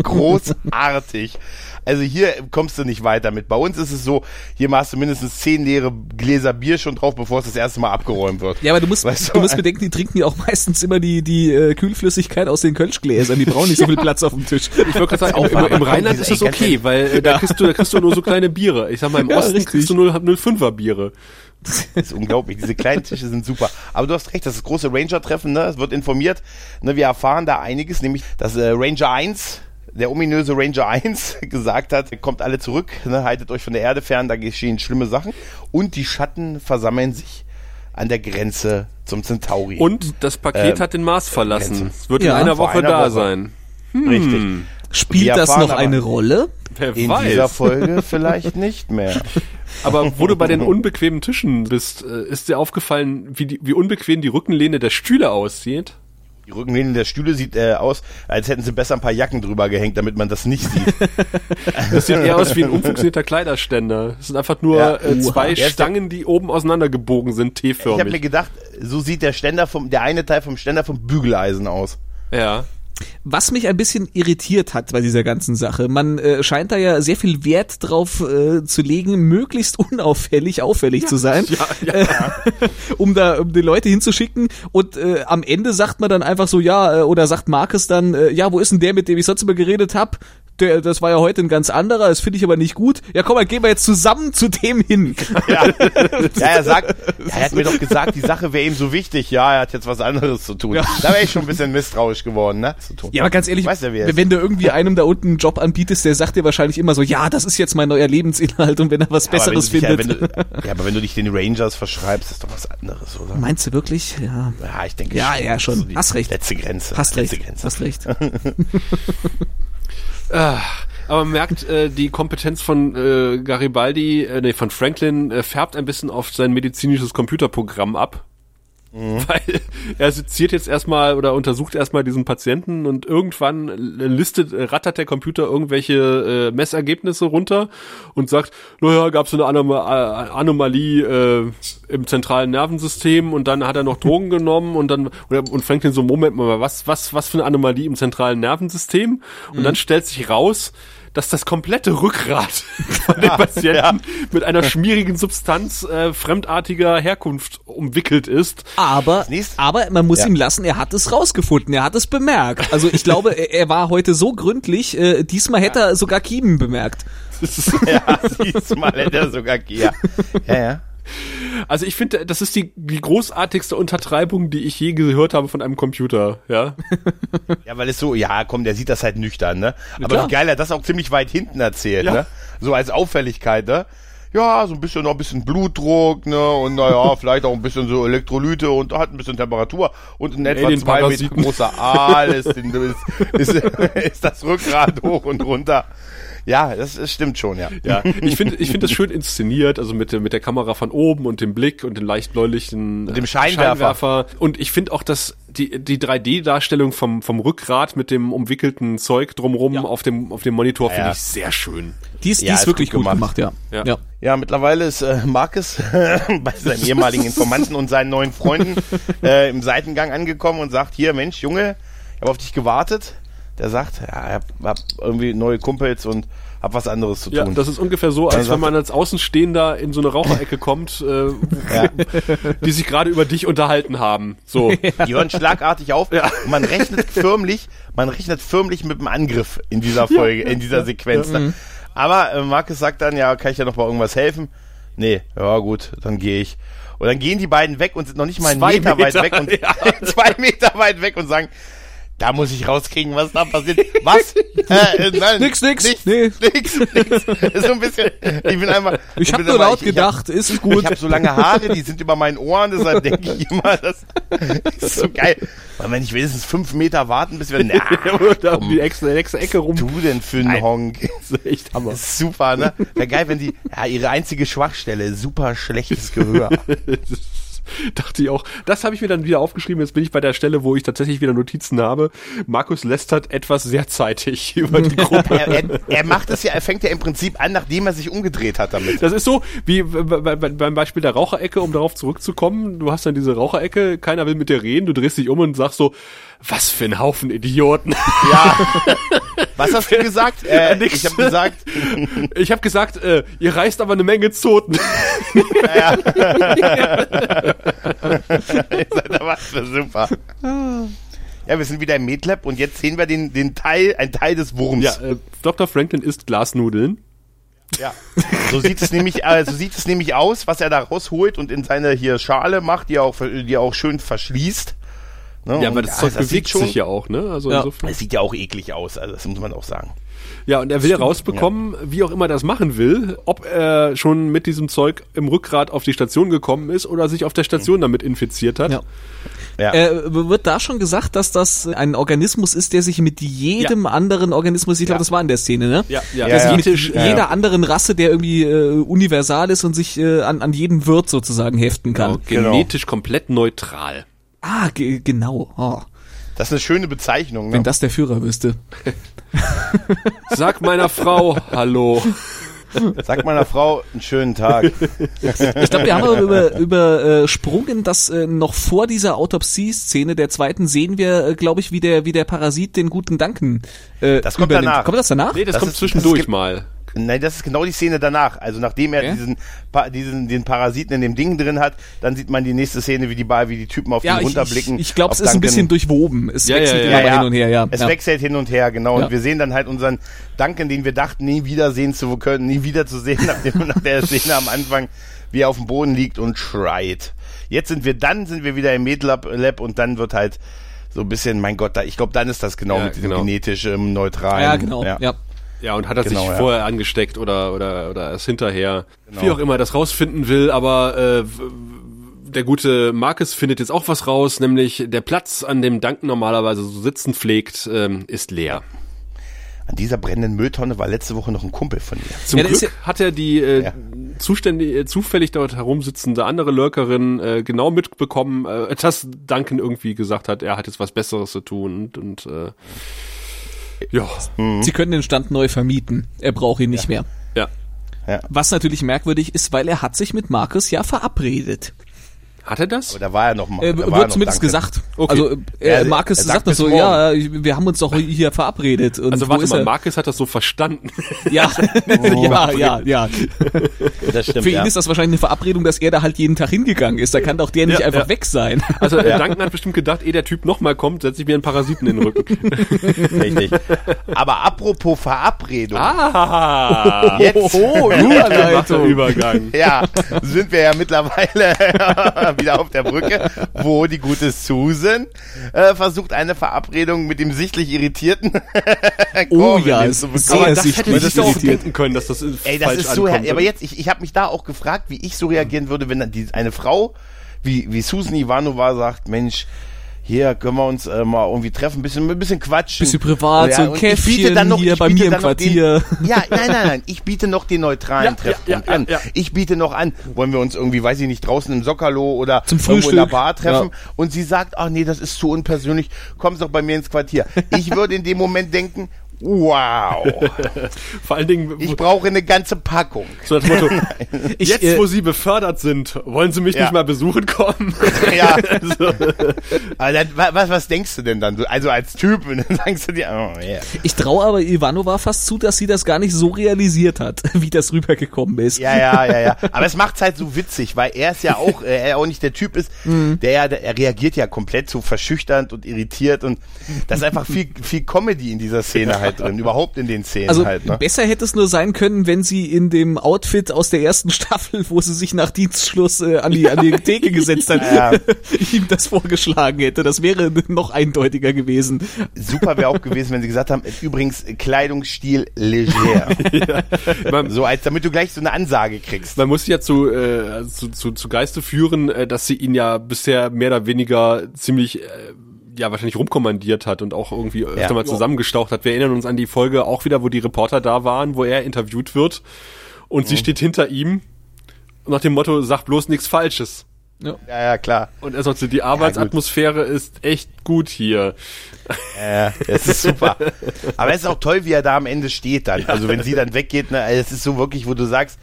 großartig. Also hier kommst du nicht weiter mit. Bei uns ist es so, hier machst du mindestens zehn leere Gläser Bier schon drauf, bevor es das erste Mal abgeräumt wird. Ja, aber du musst, Weißt du du, musst bedenken, die trinken ja auch meistens immer die, die äh, Kühlflüssigkeit aus den Kölschgläsern. Die brauchen nicht so viel Platz auf dem Tisch. Ich wollte gerade sagen, im, im, im Rheinland ist das okay, weil äh, da kriegst du, da kriegst du nur so kleine Biere. Ich sag mal, im Ja, Osten richtig. kriegst du 0, 05er Biere. <laughs> Das ist unglaublich. Diese kleinen Tische sind super. Aber du hast recht, das ist das große Ranger-Treffen, ne? Es wird informiert. Ne, wir erfahren da einiges, nämlich, dass äh, Ranger 1, der ominöse Ranger 1, <laughs> gesagt hat, kommt alle zurück, ne? haltet euch von der Erde fern, da geschehen schlimme Sachen. Und die Schatten versammeln sich an der Grenze zum Centauri. Und das Paket Ähm, hat den Mars verlassen. Es wird Ja, in einer Woche einer da Woche. sein. Richtig. Spielt das noch aber- eine Rolle? Wer In weiß. dieser Folge vielleicht nicht mehr. <laughs> Aber wo du bei den unbequemen Tischen bist, äh, ist dir aufgefallen, wie, die, wie unbequem die Rückenlehne der Stühle aussieht? Die Rückenlehne der Stühle sieht äh, aus, als hätten sie besser ein paar Jacken drüber gehängt, damit man das nicht sieht. <laughs> Das sieht eher aus wie ein umfunktionierter Kleiderständer. Das sind einfach nur Ja. äh, zwei Oha. Stangen, die oben auseinandergebogen sind, Ich habe mir T-förmig. gedacht, so sieht der Ständer vom, der eine Teil vom Ständer vom Bügeleisen aus. Ja. Was mich ein bisschen irritiert hat bei dieser ganzen Sache, man äh, scheint da ja sehr viel Wert drauf äh, zu legen, möglichst <laughs> unauffällig auffällig zu sein, Ja, ja. Äh, <laughs> um da um die Leute hinzuschicken und äh, am Ende sagt man dann einfach so, ja, äh, oder sagt Marcus dann, äh, ja, wo ist denn der, mit dem ich sonst immer geredet hab? Der, das war ja heute ein ganz anderer, das finde ich aber nicht gut. Ja, komm, dann gehen wir jetzt zusammen zu dem hin. <laughs> Ja, ja er sagt, ja, er hat mir doch gesagt, die Sache wäre ihm so wichtig. Ja, er hat jetzt was anderes zu tun. Ja. Da wäre ich schon ein bisschen misstrauisch geworden, ne? Zu tun. Ja, aber ganz ehrlich, Weiß ja, wer er ist. wenn du irgendwie einem da unten einen Job anbietest, der sagt dir wahrscheinlich immer so, ja, das ist jetzt mein neuer Lebensinhalt und wenn er was wenn Besseres du dich, ja, findet. wenn du, ja, aber wenn du dich den Rangers verschreibst, ist doch was anderes, oder? Meinst du wirklich? Ja. Ja, ich denke Ja, schon. ja, Das schon. die Hast recht. Letzte Grenze. Hast letzte recht. Grenze. Hast recht. <laughs> Ah, aber man merkt, äh, die Kompetenz von äh, Garibaldi, äh, nee, von Franklin äh, färbt ein bisschen auf sein medizinisches Computerprogramm ab. <laughs> Weil er seziert jetzt erstmal oder untersucht erstmal diesen Patienten und irgendwann listet, äh, rattert der Computer irgendwelche äh, Messergebnisse runter und sagt, naja, gab es eine Anoma äh, Anomalie äh, im zentralen Nervensystem und dann hat er noch Drogen genommen und dann oder, und Franklin so, Moment mal, was, was, was für eine Anomalie im zentralen Nervensystem? Und dann stellt sich raus, dass das komplette Rückgrat <laughs> von dem Patienten mit einer schmierigen Substanz äh, fremdartiger Herkunft umwickelt ist. Aber, aber man muss Ja. ihm lassen, er hat es rausgefunden, er hat es bemerkt. Also ich glaube, er, er war heute so gründlich, äh, diesmal hätte er sogar Kiemen bemerkt. <laughs> Ja, siehst mal, hätte er sogar, ja. Ja, ja. Also ich finde, das ist die, die großartigste Untertreibung, die ich je gehört habe von einem Computer, ja. <laughs> Ja, weil es so, ja, komm, der sieht das halt nüchtern, ne? Aber wie geil er das auch ziemlich weit hinten erzählt, Ja. ne? So als Auffälligkeit, ne? Ja, so ein bisschen noch ein bisschen Blutdruck, ne? Und naja, <laughs> vielleicht auch ein bisschen so Elektrolyte und hat ein bisschen Temperatur und in etwa zwei Meter Alienparasiten. großer Aal ist, <laughs> ist, ist, ist das Rückgrat hoch und runter. Ja, das, das stimmt schon, ja. Ja, <laughs> ich finde, ich finde das schön inszeniert, also mit der, mit der Kamera von oben und dem Blick und dem leicht bläulichen dem Scheinwerfer. Und ich finde auch, dass die, die 3D-Darstellung vom, vom Rückgrat mit dem umwickelten Zeug drumrum auf dem, auf dem Monitor finde Ja. ich sehr schön. Die ist, die Ja, ist ist wirklich gut gut gemacht, gemacht. ja. Ja. ja. Ja, mittlerweile ist äh, Marcus <laughs> bei seinen <laughs> ehemaligen Informanten und seinen neuen Freunden äh, im Seitengang angekommen und sagt, hier, Mensch, Junge, ich habe auf dich gewartet. Der sagt, ja, ich hab, irgendwie neue Kumpels und hab was anderes zu Ja, tun. das ist ungefähr so, als sagt wenn man als Außenstehender in so eine Raucherecke kommt, äh, <laughs> die sich gerade über dich unterhalten haben. So. <laughs> Die hören schlagartig auf und man rechnet förmlich, man rechnet förmlich mit dem Angriff in dieser Folge, in dieser Sequenz. Ne? Aber äh, Marcus sagt dann, ja, kann ich dir noch bei irgendwas helfen? Nee, ja gut, dann gehe ich. Und dann gehen die beiden weg und sind noch nicht mal einen Meter, Meter, weit weg und <laughs> ja. zwei Meter weit weg und sagen, da muss ich rauskriegen, was da passiert. Was? <laughs> äh, äh, nein, Nix, nix. Nix, Nee. nix, nix. So ein bisschen, ich bin einmal. Ich habe bin nur laut ich- ich hab- gedacht, ist gut. ich habe so lange Haare, die sind über meinen Ohren, deshalb denke ich immer, das, ist so geil. Weil wenn ich wenigstens fünf Meter warten, bis wir, na, <laughs> da um die nächste, nächste Ecke rum. du denn für einen Honk? <laughs> Das ist echt Hammer. Ist super, ne? Wäre geil, wenn die, ja, ihre einzige Schwachstelle, super schlechtes Gehör. <laughs> Dachte ich auch. Das habe ich mir dann wieder aufgeschrieben. Jetzt bin ich bei der Stelle, wo ich tatsächlich wieder Notizen habe. Markus lästert etwas sehr zeitig <laughs> über die <laughs> Gruppe. Er, er, er macht es ja, er fängt ja im Prinzip an, nachdem er sich umgedreht hat damit. Das ist so wie bei- bei- beim Beispiel der Raucherecke, um darauf zurückzukommen. Du hast dann diese Raucherecke, keiner will mit dir reden, du drehst dich um und sagst so, was für ein Haufen Idioten. Ja. Was hast du gesagt? <laughs> Äh, Nix. ich habe gesagt, <laughs> Ich habe gesagt, äh, ihr reißt aber eine Menge Zoten. da war's das super. Ja, wir sind wieder im MedLab und jetzt sehen wir den, den Teil, ein Teil des Wurms. Ja, äh, Dr. Franklin isst Glasnudeln. Ja. So sieht es nämlich, äh, so sieht es nämlich aus, was er da rausholt und in seine hier Schale macht, die er auch, die er auch schön verschließt. Ne? Ja, aber das Zeug sieht bewegt schon, sich ja auch, ne? Also Ja. insofern. Es sieht ja auch eklig aus, also das muss man auch sagen. Ja, und er will rausbekommen, wie auch immer er das machen will, ob er schon mit diesem Zeug im Rückgrat auf die Station gekommen ist oder sich auf der Station damit infiziert hat. Ja. Ja. Äh, wird da schon gesagt, dass das ein Organismus ist, der sich mit jedem anderen Organismus, ich glaube, Ja. das war in der Szene, ne? Ja, ja, Ja, ja. sich mit Ja, jeder ja. anderen Rasse, der irgendwie äh, universal ist und sich äh, an, an jeden Wirt sozusagen heften kann. genau, Genau. genetisch komplett neutral. Ah, ge genau. Oh, Das ist eine schöne Bezeichnung. Ne? wenn das der Führer wüsste. <laughs> Sag meiner Frau Hallo. Sag meiner Frau einen schönen Tag. Ich glaube, wir haben aber über, übersprungen, dass äh, noch vor dieser Autopsie-Szene der zweiten sehen wir, äh, glaube ich, wie der, wie der Parasit den guten Danken äh, Das kommt übernimmt. danach. Kommt das danach? Nee, das, Das kommt ist- zwischendurch das mal. Nein, das ist genau die Szene danach. Also nachdem er Ja. diesen, Pa- diesen, den Parasiten in dem Ding drin hat, dann sieht man die nächste Szene, wie die, Ba- wie die Typen auf Ja, ihn ich, runterblicken. ich, ich glaube, es ist ein bisschen durchwoben. Es Ja, wechselt ja, immer ja. mal hin und her, ja. Es ja. wechselt hin und her, genau. Ja. Und wir sehen dann halt unseren Duncan, den wir dachten, nie wiedersehen zu können, nie wieder zu sehen, <laughs> nach, dem, nach der Szene am Anfang, wie er auf dem Boden liegt und schreit. Jetzt sind wir, dann sind wir wieder im MedLab Lab und dann wird halt so ein bisschen, mein Gott, da, ich glaube, dann ist das genau Ja, mit diesem genau. genetisch ähm, neutralen. Ja, genau. Ja. Ja, und hat er Genau, sich ja. vorher angesteckt oder, oder, oder erst hinterher. Genau. Wie auch immer er das rausfinden will, aber äh, der gute Marcus findet jetzt auch was raus, nämlich der Platz, an dem Duncan normalerweise so sitzen pflegt, ähm, ist leer. An dieser brennenden Mülltonne war letzte Woche noch ein Kumpel von mir. Zum Ja, Glück hat er die äh, Ja. zuständig, äh, zufällig dort herumsitzende andere Lurkerin äh, genau mitbekommen, äh, <laughs> dass Duncan irgendwie gesagt hat, er hat jetzt was Besseres zu tun und, und äh, ja, Sie können den Stand neu vermieten. Er braucht ihn nicht mehr. ja. Was natürlich merkwürdig ist, weil er hat sich mit Markus ja verabredet. Hat er das? Oder war er noch mal? Äh, da war er wird noch zumindest Duncan. gesagt. Okay. Also äh, Ja, Markus er sagt, sagt das so, ja, wir haben uns doch hier verabredet. Und Also warte mal? Marcus hat das so verstanden. <laughs> Ja, <laughs> ja, ja, ja. Das stimmt, Für ihn ja. ist das wahrscheinlich eine Verabredung, dass er da halt jeden Tag hingegangen ist. Da kann doch der nicht Ja, einfach ja. weg sein. Also äh, Duncan hat bestimmt gedacht, ehe der Typ nochmal kommt, setze ich mir einen Parasiten in den Rücken. <laughs> Richtig. Aber apropos Verabredung. ah, Jetzt, Oh, Überleitung. Übergang. ja, sind wir ja mittlerweile wieder auf der Brücke, wo die gute Susan äh, versucht, eine Verabredung mit dem sichtlich irritierten <laughs> Oh ja, hinzubekommen. sehr Aber das sichtlich hätte ich doch auch können, dass das Ey, das falsch ist so, ankommt. aber jetzt, ich, ich habe mich da auch gefragt, wie ich so reagieren würde, wenn dann die, eine Frau wie, wie Susan Ivanova sagt, Mensch, hier können wir uns äh, mal irgendwie treffen, bisschen, ein bisschen quatschen. Bisschen privat, so ein und ich biete Käffchen hier ich bei mir im dann noch Quartier. Den, <laughs> ja, nein, nein, nein, ich biete noch den neutralen Ja, ja, Treffpunkt ja, an. ja. Ich biete noch an, wollen wir uns irgendwie, weiß ich nicht, draußen im Sockerlo oder Zum irgendwo in der. Bar treffen. Ja. Und sie sagt, ach nee, das ist zu unpersönlich, kommst doch bei mir ins Quartier. Ich <laughs> würde in dem Moment denken, wow, <laughs> Vor allen Dingen, ich brauche eine ganze Packung. so das Motto, <laughs> Ich, jetzt äh, wo Sie befördert sind, wollen Sie mich Ja. nicht mal besuchen kommen? <laughs> Ja. Aber dann, wa- was, was denkst du denn dann? So, Also als Typ, und dann sagst du dir, oh yeah. Ich traue aber Ivanova fast zu, dass sie das gar nicht so realisiert hat, wie das rübergekommen ist. Ja, ja, ja, ja. Aber es macht's halt so witzig, weil er ist ja auch, äh, er auch nicht der Typ ist, der ja, der, er reagiert ja komplett so verschüchternd und irritiert und da ist einfach viel, viel Comedy in dieser Szene halt drin, überhaupt in den Szenen Also halt, ne? besser hätte es nur sein können, wenn sie in dem Outfit aus der ersten Staffel, wo sie sich nach Dienstschluss äh, an die an die <laughs> Theke gesetzt hat, Ja. <laughs> ihm das vorgeschlagen hätte. Das wäre noch eindeutiger gewesen. Super wäre auch gewesen, wenn sie gesagt haben, übrigens Kleidungsstil leger. <laughs> Man, So als damit du gleich so eine Ansage kriegst. man muss ja zu, äh, zu, zu, zu Geiste führen, äh, dass sie ihn ja bisher mehr oder weniger ziemlich äh, ja wahrscheinlich rumkommandiert hat und auch irgendwie öfter Ja. mal zusammengestaucht hat. Wir erinnern uns an die Folge auch wieder, wo die Reporter da waren, wo er interviewt wird und Mhm. sie steht hinter ihm nach dem Motto, sag bloß nichts Falsches. Ja, ja, klar. Und er sagt so, die Arbeitsatmosphäre ist echt gut hier. Ja, das ist super. Aber es ist auch toll, wie er da am Ende steht dann. Also wenn sie dann weggeht, ne, es ist so wirklich, wo du sagst,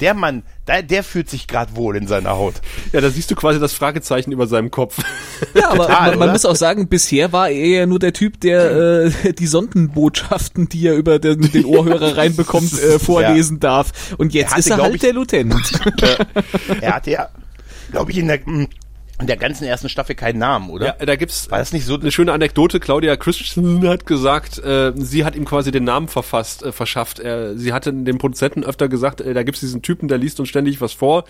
der Mann, der, der fühlt sich gerade wohl in seiner Haut. Ja, da siehst du quasi das Fragezeichen über seinem Kopf. Ja, aber Total, man, man muss auch sagen, bisher war er ja nur der Typ, der äh, die Sondenbotschaften, die er über den, den Ohrhörer <laughs> reinbekommt, äh, vorlesen darf. Und jetzt hatte, ist er halt ich- der Lieutenant. <laughs> Er hatte ja, glaube ich, in der, in der ganzen ersten Staffel keinen Namen, oder? Ja, da gibt's War das nicht so? eine schöne Anekdote. Claudia Christensen hat gesagt, äh, sie hat ihm quasi den Namen verfasst, äh, verschafft. Er, sie hatte dem Produzenten öfter gesagt, äh, da gibt's diesen Typen, der liest uns ständig was vor.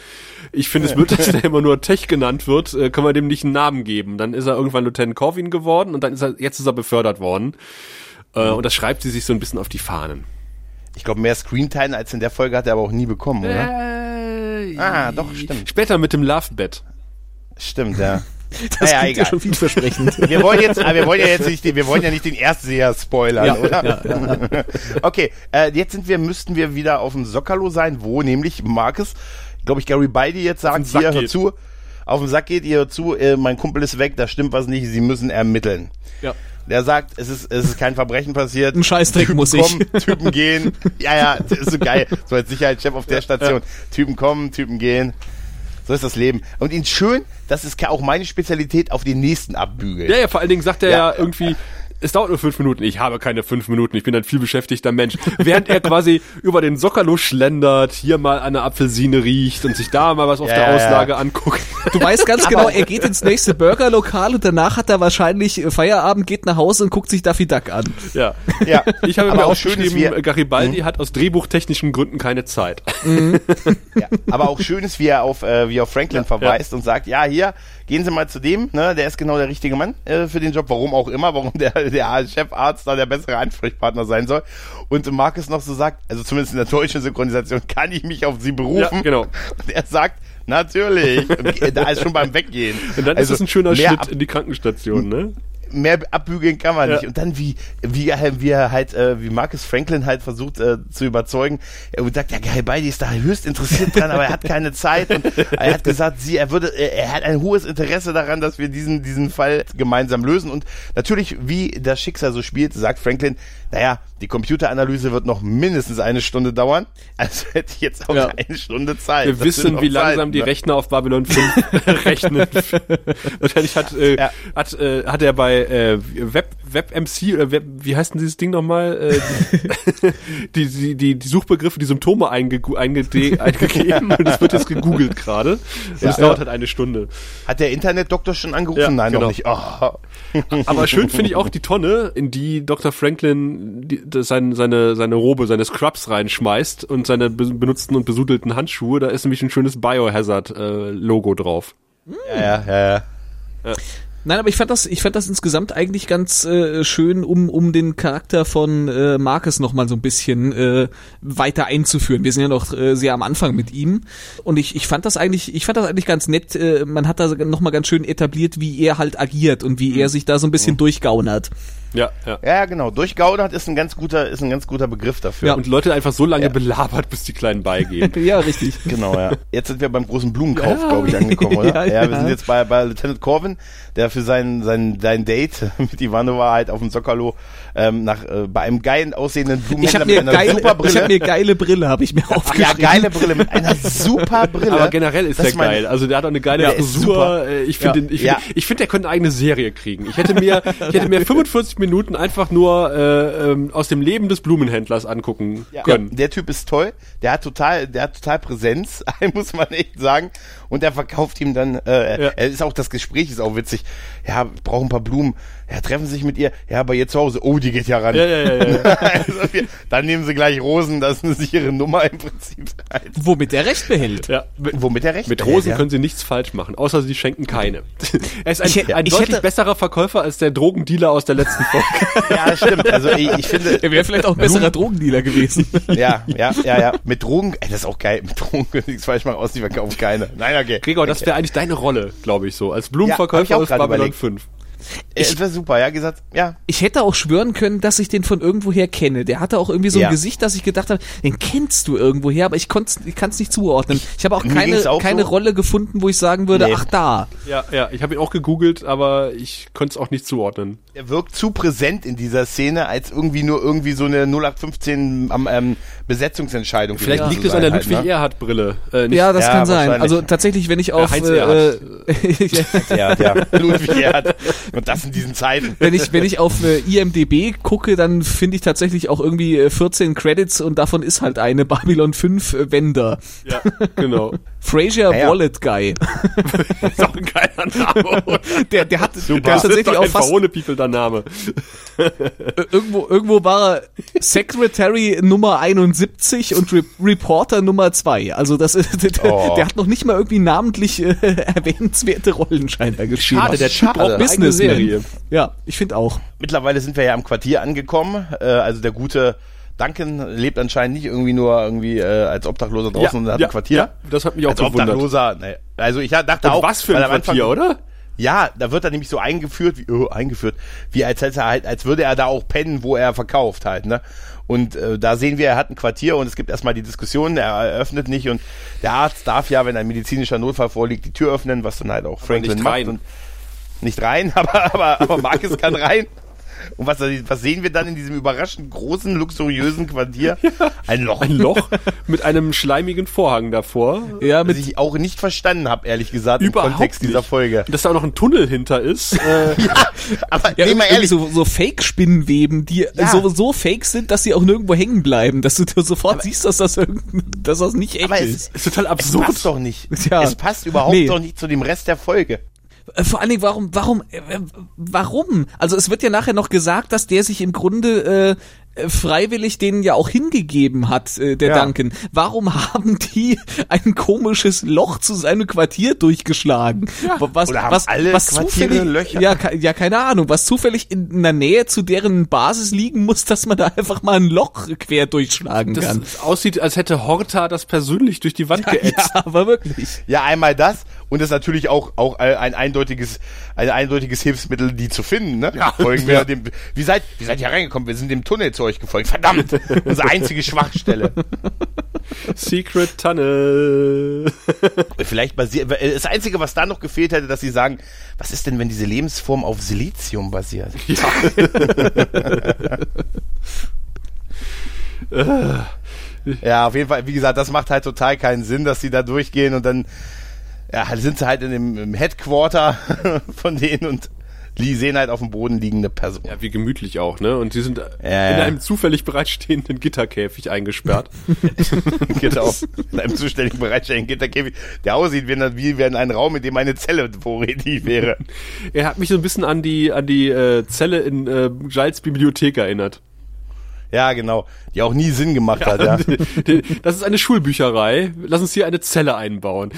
Ich finde es blöd, dass <laughs> der immer nur Tech genannt wird. Äh, können wir dem nicht einen Namen geben? Dann ist er irgendwann Lieutenant Corwin geworden und dann ist er, jetzt ist er befördert worden. Äh, und das schreibt sie sich so ein bisschen auf die Fahnen. Ich glaube, mehr Screentime als in der Folge hat er aber auch nie bekommen, oder? Äh, Ah, doch, stimmt. Später mit dem Lovebed. Stimmt, ja. <laughs> Das Ja, ja, schon vielversprechend. <laughs> Wir wollen jetzt, ah, wir wollen ja jetzt nicht, den- wir wollen ja nicht den Erstseher spoilern, Ja, oder? ja, ja, <laughs> Okay, äh, jetzt sind wir, müssten wir wieder auf dem Sockerlo sein, wo nämlich Marcus, glaube ich, Gary Beide jetzt sagt, hier, hört geht. zu, auf den Sack geht, ihr hört zu, äh, mein Kumpel ist weg, da stimmt was nicht, sie müssen ermitteln. Ja. Der sagt, es ist, es ist kein Verbrechen passiert. Ein Scheißdreck Typen muss ich. kommen, Typen gehen. Ja, ja, das ist so geil. So als Sicherheitschef auf der Station. Typen kommen, Typen gehen. So ist das Leben. Und ihn schön, das ist auch meine Spezialität, auf den nächsten abbügeln. Ja, ja, vor allen Dingen sagt er Ja. ja, irgendwie, es dauert nur fünf Minuten. Ich habe keine fünf Minuten. Ich bin ein viel beschäftigter Mensch. Während er quasi <laughs> über den Sockerlo schlendert, hier mal eine Apfelsine riecht und sich da mal was auf Ja, der ja, ja. Auslage anguckt. Du weißt ganz <laughs> genau, er geht ins nächste Burgerlokal und danach hat er wahrscheinlich äh, Feierabend, geht nach Hause und guckt sich Daffy Duck an. ja. Ja. Ich habe Aber mir auch schön ist, aufgeschrieben, wie er- Garibaldi hat aus drehbuchtechnischen Gründen keine Zeit. <laughs> Ja, aber auch schön ist, wie er auf, äh, wie er auf Franklin verweist und sagt, ja, hier, gehen Sie mal zu dem, ne, der ist genau der richtige Mann äh, für den Job, warum auch immer, warum <laughs> der, der Chefarzt da der bessere Ansprechpartner sein soll. Und Marcus noch so sagt, also zumindest in der deutschen Synchronisation, <laughs> kann ich mich auf Sie berufen? Ja, genau. Und er sagt, natürlich. Und da ist schon beim Weggehen. <laughs> Und dann Also ist es ein schöner ab- in die Krankenstation, ne? Mehr abbügeln kann man Ja. nicht. Und dann wie, wie, er- wie er halt, äh, wie Marcus Franklin halt versucht äh, zu überzeugen. Er sagt, ja, Garibaldi ist da höchst interessiert dran, aber er hat keine Zeit. Und er hat gesagt, sie, er würde, er hat ein hohes Interesse daran, dass wir diesen, diesen Fall gemeinsam lösen. Und natürlich, wie das Schicksal so spielt, sagt Franklin, naja, die Computeranalyse wird noch mindestens eine Stunde dauern. Also <laughs> hätte ich jetzt auch Ja. eine Stunde Zeit. Wir Das wissen, wie langsam Zeiten, die ne? Rechner auf Babylon 5 <laughs> rechnen. <laughs> Wahrscheinlich hat, äh, Ja. hat, äh, hat er bei äh, Web, WebMC oder Web, wie heißt denn dieses Ding nochmal? Äh, die, <laughs> die, die, die Suchbegriffe, die Symptome einge einge <laughs> eingegeben und es wird jetzt gegoogelt gerade. Und Ja. es dauert halt eine Stunde. Hat der Internetdoktor schon angerufen? Ja, Nein, genau. noch nicht. Oh. Aber schön finde ich auch die Tonne, in die Dr. Franklin die, das sein, seine, seine Robe, seine Scrubs reinschmeißt und seine be benutzten und besudelten Handschuhe. Da ist nämlich ein schönes Biohazard-Logo drauf. Ja, ja, ja, ja. Nein, aber ich fand das, ich fand das insgesamt eigentlich ganz äh, schön, um um den Charakter von äh, Marcus noch mal so ein bisschen äh, weiter einzuführen. Wir sind ja noch äh, sehr am Anfang mit ihm und ich ich fand das eigentlich, ich fand das eigentlich ganz nett. Äh, man hat da noch mal ganz schön etabliert, wie er halt agiert und wie er sich da so ein bisschen durchgaunert. Ja, ja. Ja, ja, genau. Durchgaudert ist ein ganz guter, ist ein ganz guter Begriff dafür. Und Leute einfach so lange belabert, bis die Kleinen beigehen. <laughs> ja, richtig. Genau, ja. Jetzt sind wir beim großen Blumenkauf, glaube ich, angekommen, <laughs> oder? Ja, Ja, ja. wir sind jetzt bei, bei Lieutenant Corvin, der für sein, sein, sein Date <laughs> mit Ivanova halt auf dem Sockerlo ähm, nach, äh, bei einem geilen aussehenden Ich Blumenhändler habe mir mit einer geile, super ich hab Brille. mir geile Brille, habe ich mir ja, aufgeschrieben. geile Brille mit einer super Brille. Aber generell ist Das der mein- geil. Also der hat auch eine geile Ja, Frisur. super. Äh, Ich finde, Ja. ich, Ja. finde, ich finde, der könnte eine eigene Serie kriegen. Ich hätte mir, ich hätte mir 45 Minuten einfach nur äh, ähm, aus dem Leben des Blumenhändlers angucken Ja, können. der Typ ist toll, der hat total, der hat total Präsenz, <laughs> muss man echt sagen. Und er verkauft ihm dann, äh, Ja. er ist auch, das Gespräch ist auch witzig. Ja, wir brauchen ein paar Blumen. Ja, treffen Sie sich mit ihr. Ja, bei ihr zu Hause. Oh, die geht ja ran. Ja, ja, ja, ja. <laughs> also dann nehmen Sie gleich Rosen, das ist eine sichere Nummer im Prinzip. Halt. Womit er recht behält. ja. Mit, Womit er recht mit behält, Rosen ja. können sie nichts falsch machen, außer sie schenken keine. er ist ein, Ich hätte- ein ich deutlich hätte- besserer Verkäufer als der Drogendealer aus der letzten Folge. <laughs> Ja, stimmt. Also ich, ich finde, Er wäre vielleicht auch ein besserer Drogendealer gewesen. ja, ja, ja, ja. Mit Drogen, ey, das ist auch geil. Mit Drogen können Sie nichts falsch machen, aus, die verkaufen keine. Nein, okay. Gregor, das wäre eigentlich deine Rolle, glaube ich so. Als Ja, Blumenverkäufer auch aus Babylon überlegt. 5. Ich, das wäre super, ja, gesagt, ja. Ich hätte auch schwören können, dass ich den von irgendwoher kenne. Der hatte auch irgendwie so ein Ja. Gesicht, dass ich gedacht habe, den kennst du irgendwoher, aber ich, ich kann es nicht zuordnen. Ich habe auch Mir keine, auch keine so. Rolle gefunden, wo ich sagen würde, Nee. ach da. Ja, ja, ich habe ihn auch gegoogelt, aber ich konnte es auch nicht zuordnen. Er wirkt zu präsent in dieser Szene, als irgendwie nur irgendwie so eine 0815 am, ähm, Besetzungsentscheidung. Vielleicht liegt es an der halt, Ludwig ne? Erhard Brille. Äh, nicht Ja, das Ja, kann sein. Also tatsächlich, wenn ich auf Heinz äh, Erhardt. äh, <laughs> Ja, ja, Ludwig Erhard. Und das in diesen Zeiten. wenn ich wenn ich auf äh, IMDb gucke, dann finde ich tatsächlich auch irgendwie äh, 14 Credits und davon ist halt eine Babylon 5 äh, Wender. Ja, genau. Fraser Ja, ja. Wallet Guy. <laughs> Das ist auch ein geiler Name. Der der hat der Das ist tatsächlich auch fast verhohne People der Name. Irgendwo, irgendwo war er Secretary Nummer 71 und Re Reporter Nummer 2. Also das ist, <laughs> der, Oh. der hat noch nicht mal irgendwie namentlich äh, <laughs> erwähnenswerte Rollen scheinbar gespielt. Schade, der Typ braucht eigene Businessman. Serie. Ja, ich finde auch. Mittlerweile sind wir ja im Quartier angekommen. Äh, also der gute Duncan lebt anscheinend nicht irgendwie nur irgendwie äh, als Obdachloser draußen und hat ein Quartier. ja, das hat mich auch als gewundert. Obdachloser, ne. Also ich dachte Und auch. was für ein am Anfang- Quartier, oder? Ja, da wird er nämlich so eingeführt, wie, oh, eingeführt, wie als hätte er halt, als würde er da auch pennen, wo er verkauft halt, ne? Und äh, da sehen wir, er hat ein Quartier und es gibt erstmal die Diskussion, er öffnet nicht und der Arzt darf ja, wenn ein medizinischer Notfall vorliegt, die Tür öffnen, was dann halt auch Franklin nicht macht rein. und nicht rein, <laughs> aber aber aber Marcus kann rein. Und was, was sehen wir dann in diesem überraschend großen, luxuriösen Quartier? <laughs> Ein Loch. Ein Loch mit einem schleimigen Vorhang davor. Ja, Das mit ich auch nicht verstanden habe, ehrlich gesagt, Überhaupt im Kontext dieser nicht. Folge. Dass da auch noch ein Tunnel hinter ist. Äh, <laughs> Aber ja, mal irgendwie ehrlich, so, so Fake-Spinnenweben, die Ja. so, so fake sind, dass sie auch nirgendwo hängen bleiben, dass du dir sofort siehst, dass das, dass das nicht echt aber ist. es, ist total es absurd. passt doch nicht. Ja. Es passt überhaupt Nee. doch nicht zu dem Rest der Folge. Äh, Vor allen Dingen, warum, warum, äh, warum? Also es wird ja nachher noch gesagt, dass der sich im Grunde äh, äh, freiwillig denen ja auch hingegeben hat, äh, der Ja. Duncan. Warum haben die <laughs> ein komisches Loch zu seinem Quartier durchgeschlagen? Was, Oder haben was, alle was Quartiere zufällig, Löcher? Ja, ja, keine Ahnung, was zufällig in der Nähe zu deren Basis liegen muss, dass man da einfach mal ein Loch quer durchschlagen Das kann. aussieht, als hätte Horta das persönlich durch die Wand geätzt. Ja, aber wirklich. Ja, einmal das und das ist natürlich auch auch ein eindeutiges ein eindeutiges Hilfsmittel, die zu finden. Ne? Ja, Folgen wir dem. Wie seid wie seid ihr reingekommen? Wir sind dem Tunnel zu euch gefolgt. Verdammt, unsere einzige Schwachstelle. Secret Tunnel. Vielleicht basiert. Das einzige, was da noch gefehlt hätte, dass sie sagen, was ist denn, wenn diese Lebensform auf Silizium basiert? <laughs> Ja, auf jeden Fall, wie gesagt, das macht halt total keinen Sinn, dass sie da durchgehen und dann ja, sind sie halt in dem im Headquarter <laughs> von denen und die sehen halt auf dem Boden liegende Person. Ja, wie gemütlich auch, ne? Und die sind Ja, in ja. einem zufällig bereitstehenden Gitterkäfig eingesperrt. <laughs> genau. In einem zuständigen bereitstehenden Gitterkäfig, der aussieht wie, wie in einem Raum, in dem eine Zelle vorrätig wäre. <laughs> er hat mich so ein bisschen an die an die äh, Zelle in äh, Giles Bibliothek erinnert. Ja, genau. Die auch nie Sinn gemacht hat, ja. <laughs> Das ist eine Schulbücherei. Lass uns hier eine Zelle einbauen.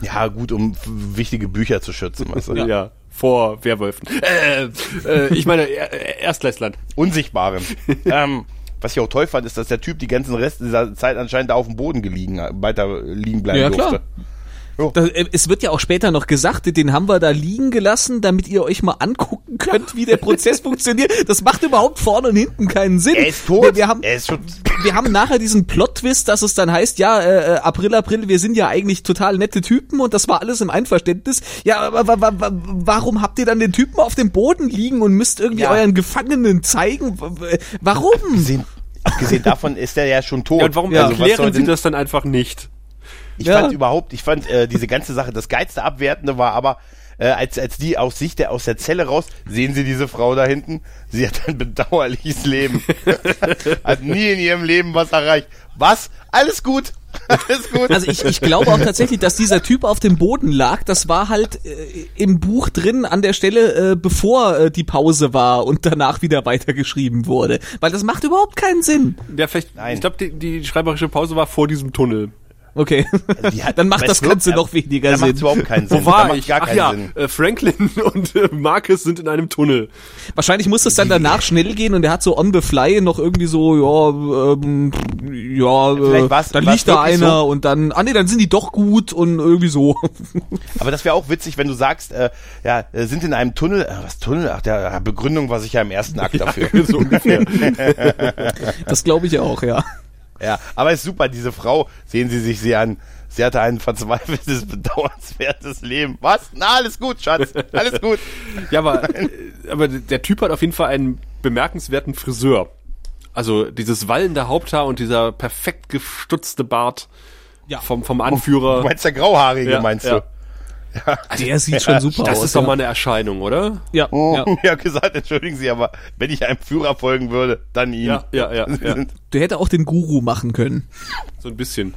Ja, gut, um wichtige Bücher zu schützen. Weißt du? Ja. Vor Werwölfen. Äh, äh, ich meine, äh, Erstklässlern. Unsichtbaren. <laughs> ähm, was ich auch toll fand, ist, dass der Typ die ganzen Rest dieser Zeit anscheinend da auf dem Boden gelegen, weiter liegen bleiben Ja, durfte. klar. Das, äh, es wird ja auch später noch gesagt, den haben wir da liegen gelassen, damit ihr euch mal angucken könnt, wie der Prozess <laughs> funktioniert. Das macht überhaupt vorne und hinten keinen Sinn. Er ist tot. Wir, haben, er ist schon. wir haben nachher diesen Plot-Twist, dass es dann heißt, ja, äh, äh, April, April, wir sind ja eigentlich total nette Typen und das war alles im Einverständnis. Ja, aber wa, wa, wa, warum habt ihr dann den Typen auf dem Boden liegen und müsst irgendwie Ja. euren Gefangenen zeigen? Warum? Abgesehen, abgesehen davon ist er ja schon tot. Ja, und warum Also, soll erklären sie denn- das dann einfach nicht? Ich Ja. fand überhaupt, ich fand äh, diese ganze Sache, das geilste Abwertende war aber, äh, als, als die aus Sicht der, aus der Zelle raus, sehen Sie diese Frau da hinten? Sie hat ein bedauerliches Leben. <laughs> hat nie in ihrem Leben was erreicht. Was? Alles gut. <laughs> Alles gut. Also ich, ich glaube auch tatsächlich, dass dieser Typ auf dem Boden lag. Das war halt äh, im Buch drin an der Stelle, äh, bevor äh, die Pause war und danach wieder weitergeschrieben wurde. Weil das macht überhaupt keinen Sinn. Ja, vielleicht, Nein. ich glaube, die, die schreiberische Pause war vor diesem Tunnel. Okay. Die <laughs> hat- Dann macht das Ganze noch weniger da macht Sinn. überhaupt keinen Sinn. Wo war ich? gar Ach ja, Sinn. äh, Franklin <laughs> und äh, Marcus sind in einem Tunnel. Wahrscheinlich muss es dann danach schnell gehen und er hat so on the fly noch irgendwie so, ja, ähm, ja, äh, dann liegt da einer so? und dann, ah nee, dann sind die doch gut und irgendwie so. <laughs> Aber das wäre auch witzig, wenn du sagst, äh, ja, äh, sind in einem Tunnel, äh, was Tunnel? Ach, der Begründung war sicher im ersten Akt dafür. so ungefähr. Das glaube ich auch, ja. Ja, aber ist super, diese Frau, sehen Sie sich sie an. Sie hatte ein verzweifeltes, <laughs> bedauernswertes Leben. Was? Na, alles gut, Schatz. Alles gut. <laughs> Ja, aber, äh, aber der Typ hat auf jeden Fall einen bemerkenswerten Friseur. Also dieses wallende Haupthaar und dieser perfekt gestutzte Bart Ja. vom, vom Anführer. Du meinst der Grauhaarige, Ja, meinst ja. du? Der sieht schon super das aus. ist doch ja. mal eine Erscheinung, oder? Ja, Oh, ja. <laughs> ja. gesagt, entschuldigen Sie, aber wenn ich einem Führer folgen würde, dann ihm. Ja, ja, ja, ja. Der hätte auch den Guru machen können. So ein bisschen.